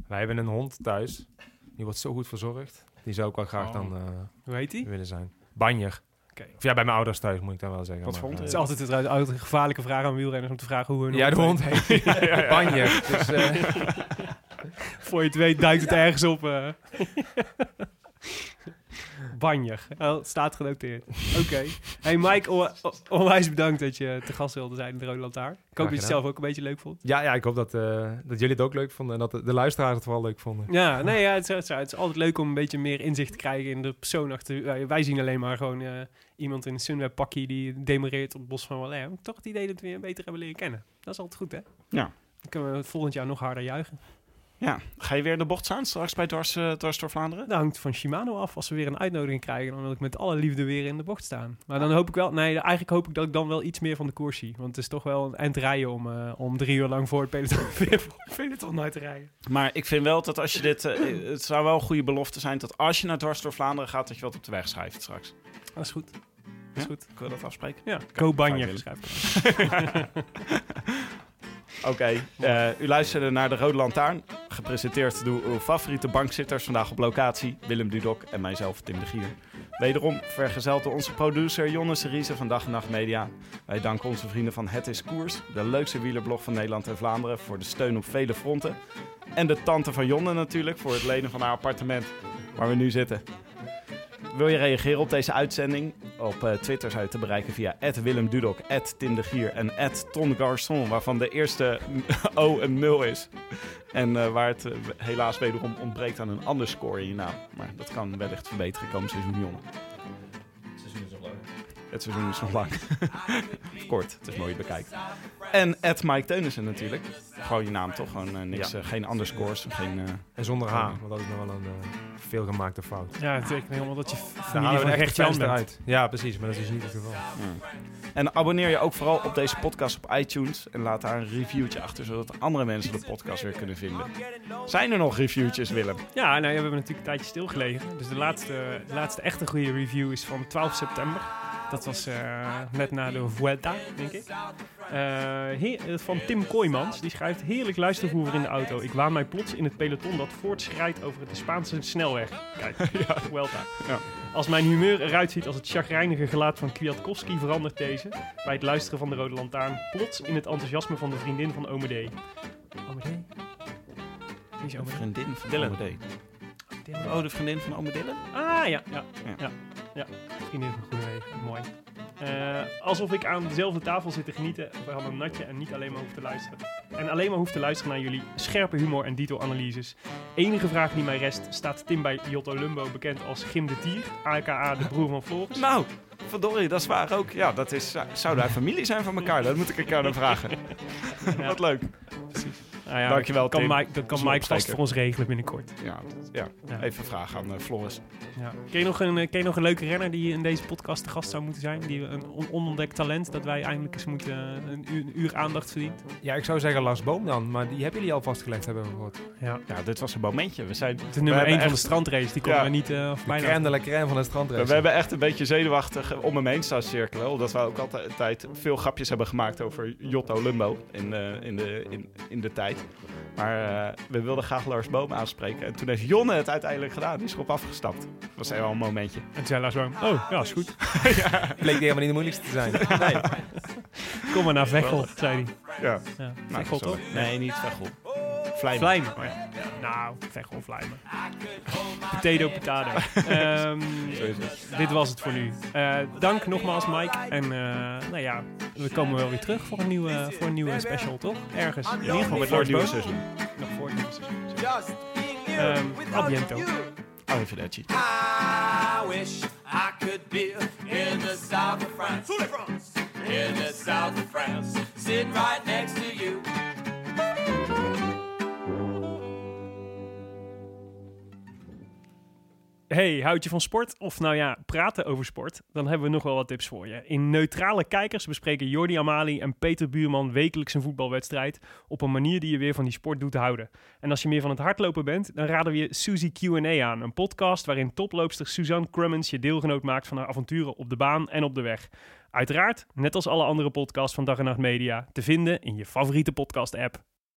Wij hebben een hond thuis. Die wordt zo goed verzorgd. Die zou ik wel graag Oh. dan eh, Hoe heet die? willen zijn. Banjer. Oké. Of ja, bij mijn ouders thuis moet ik dan wel zeggen. Wat maar, voor hond eh, Het is altijd, het altijd een gevaarlijke vraag aan wielrenners om te vragen hoe hun Ja, de hond heet Banjer. Dus, eh, Voor je het weet duikt het ergens op. Banjer. Oh, staat genoteerd. Oké. Hey Mike, on- on- onwijs bedankt dat je te gast wilde zijn in de Rode Lantaarn. Ik hoop dat je het zelf ook een beetje leuk vond. ja, ja, ik hoop dat, eh, dat jullie het ook leuk vonden. En dat de, de luisteraars het vooral leuk vonden. Ja, nee, ja, het, is, het is- het is altijd leuk om een beetje meer inzicht te krijgen in de persoon achter. wij zien alleen maar gewoon eh, iemand in een Sunweb pakje die demoreert op het bos van Waller. Toch het idee dat we je beter hebben leren kennen. Dat is altijd goed, hè? Ja. Dan kunnen we het volgend jaar nog harder juichen. Ja, ga je weer de bocht staan straks bij Dwars, Dwars door Vlaanderen? Dat hangt van Shimano af. Als we weer een uitnodiging krijgen, dan wil ik met alle liefde weer in de bocht staan. Maar dan hoop ik wel, nee, eigenlijk hoop ik dat ik dan wel iets meer van de koers zie. Want het is toch wel een eind rijden om, eh, om drie uur lang voor het peloton, uit te rijden. Maar ik vind wel dat als je dit... eh, het zou wel een goede belofte zijn dat als je naar Dwars door Vlaanderen gaat... dat je wat op de weg schrijft straks. Dat is goed. Dat is Ja? goed. Kunnen we dat afspreken? Ja, Go Willem. Oké, eh, u luisterde naar de Rode Lantaarn. Gepresenteerd door uw favoriete bankzitters vandaag op locatie. Willem Dudok en mijzelf, Tim de Gier. Wederom vergezeld door onze producer Jonne Seriese van Dag en Nacht Media. Wij danken onze vrienden van Het is Koers, de leukste wielerblog van Nederland en Vlaanderen, voor de steun op vele fronten. En de tante van Jonne natuurlijk, voor het lenen van haar appartement waar we nu zitten. Wil je reageren op deze uitzending? Op eh, Twitter zou je te bereiken via Willem Dudok, de Gier en Ton Garçon, waarvan de eerste O een 0 is. En eh, waar het eh, helaas wederom ontbreekt aan een underscore in je naam. Maar dat kan wellicht verbeteren komend seizoen, jongen. Het seizoen is nog lang. of kort, het is mooi bekijkt. En Ed Mike Teunissen natuurlijk. Gewoon je naam toch? Gewoon eh, niks, Ja. eh, geen underscores, geen... eh, En zonder H, want dat is nog wel een eh veelgemaakte fout. Ja, het betekent helemaal dat je familie van we de Gert-Jan echte bent. uit. Ja, precies, maar dat is niet het geval. En abonneer je ook vooral op deze podcast op iTunes. En laat daar een reviewtje achter, zodat andere mensen de podcast weer kunnen vinden. Zijn er nog reviewtjes, Willem? Ja, nou ja, we hebben natuurlijk een tijdje stilgelegen. Dus de laatste, de laatste echte goede review is van 12 september. Dat was eh, net na de Vuelta, denk ik. Eh, heer- eh, van Tim Kooijmans. Die schrijft... Heerlijk luistervoer in de auto. Ik waan mij plots in het peloton dat voortschrijdt over de Spaanse snelweg. Kijk, Vuelta. Ja. Als mijn humeur eruit ziet als het chagrijnige gelaat van Kwiatkowski... verandert deze, bij het luisteren van de Rode Lantaarn... plots in het enthousiasme van de vriendin van Ome D. Ome D? Wie is? Vriendin van Dylan. Ome D. Oh, de vriendin van Ome Dylan? Ah, ja, ja, Ja. ja. Ja. Vriendin van Groenewegen, mooi. Eh, alsof ik aan dezelfde tafel zit te genieten van een natje en niet alleen maar hoef te luisteren. En alleen maar hoef te luisteren naar jullie scherpe humor en dito-analyses. Enige vraag die mij rest, staat Tim bij Jotto Lumbo bekend als Gim de Tier, aka de broer van Floris? Nou, verdorie, dat is waar ook. Ja, dat is, zouden wij familie zijn van elkaar? Dat moet ik elkaar dan vragen. Ja. Wat leuk. Nou ja, Dankjewel, dat kan Tim. Mike, dat kan een Mike vast voor ons regelen binnenkort. Ja, ja. Ja. even vragen aan eh, Floris. Ja. Ken, je nog een, eh, ken je nog een leuke renner die in deze podcast te gast zou moeten zijn? Die een on- onontdekt talent dat wij eindelijk eens moeten eh, een uur, een uur aandacht verdient? Ja, ik zou zeggen Lars Boom dan, maar die hebben jullie al vastgelegd, hebben we gehoord. Ja. Ja, dit was een momentje. We zijn De nummer hebben 1 van echt- de strandrace, die konden Ja. we niet eh of De bijna. crème de la crème van het strandrace. We hebben echt een beetje zenuwachtig om hem heen staan cirkelen. Omdat we ook altijd veel grapjes hebben gemaakt over Jotto Lumbo in, eh, in, de, in, in de tijd. Maar eh, we wilden graag Lars Boom aanspreken. En toen heeft Jonne het uiteindelijk gedaan. Die is erop afgestapt. Dat was helemaal een momentje. En toen zei Lars Boom, oh, ja, is goed. Bleek helemaal niet de moeilijkste te zijn. Nee. Kom maar naar Veghel, zei hij. Ja. Ja. Nou, Veghel toch? Nee, niet Veghel. Vlijmen. Vlijmen. Oh, ja. Nou, Veghel, Vlijmen. Potato, potato. Ehm, Zo is het. dit was het voor nu. Eh, dank nogmaals, Mike. En eh, nou ja, we komen wel weer terug voor een nieuwe, voor een nieuwe special, toch? Ergens. In ieder geval met het nieuwe seizoen. Nog voor het nieuwe seizoen. Just being here Ehm, without a biento. you. Arrivederci. I wish I could be in the south of France. In the south of France. Sitting right next to you. Hey, houd je van sport? Of nou ja, praten over sport? Dan hebben we nog wel wat tips voor je. In Neutrale Kijkers bespreken Jordi Amali en Peter Buurman wekelijks een voetbalwedstrijd op een manier die je weer van die sport doet houden. En als je meer van het hardlopen bent, dan raden we je Suzy Q&A aan. Een podcast waarin toploopster Suzanne Crummins je deelgenoot maakt van haar avonturen op de baan en op de weg. Uiteraard, net als alle andere podcasts van Dag en Nacht Media, te vinden in je favoriete podcast app.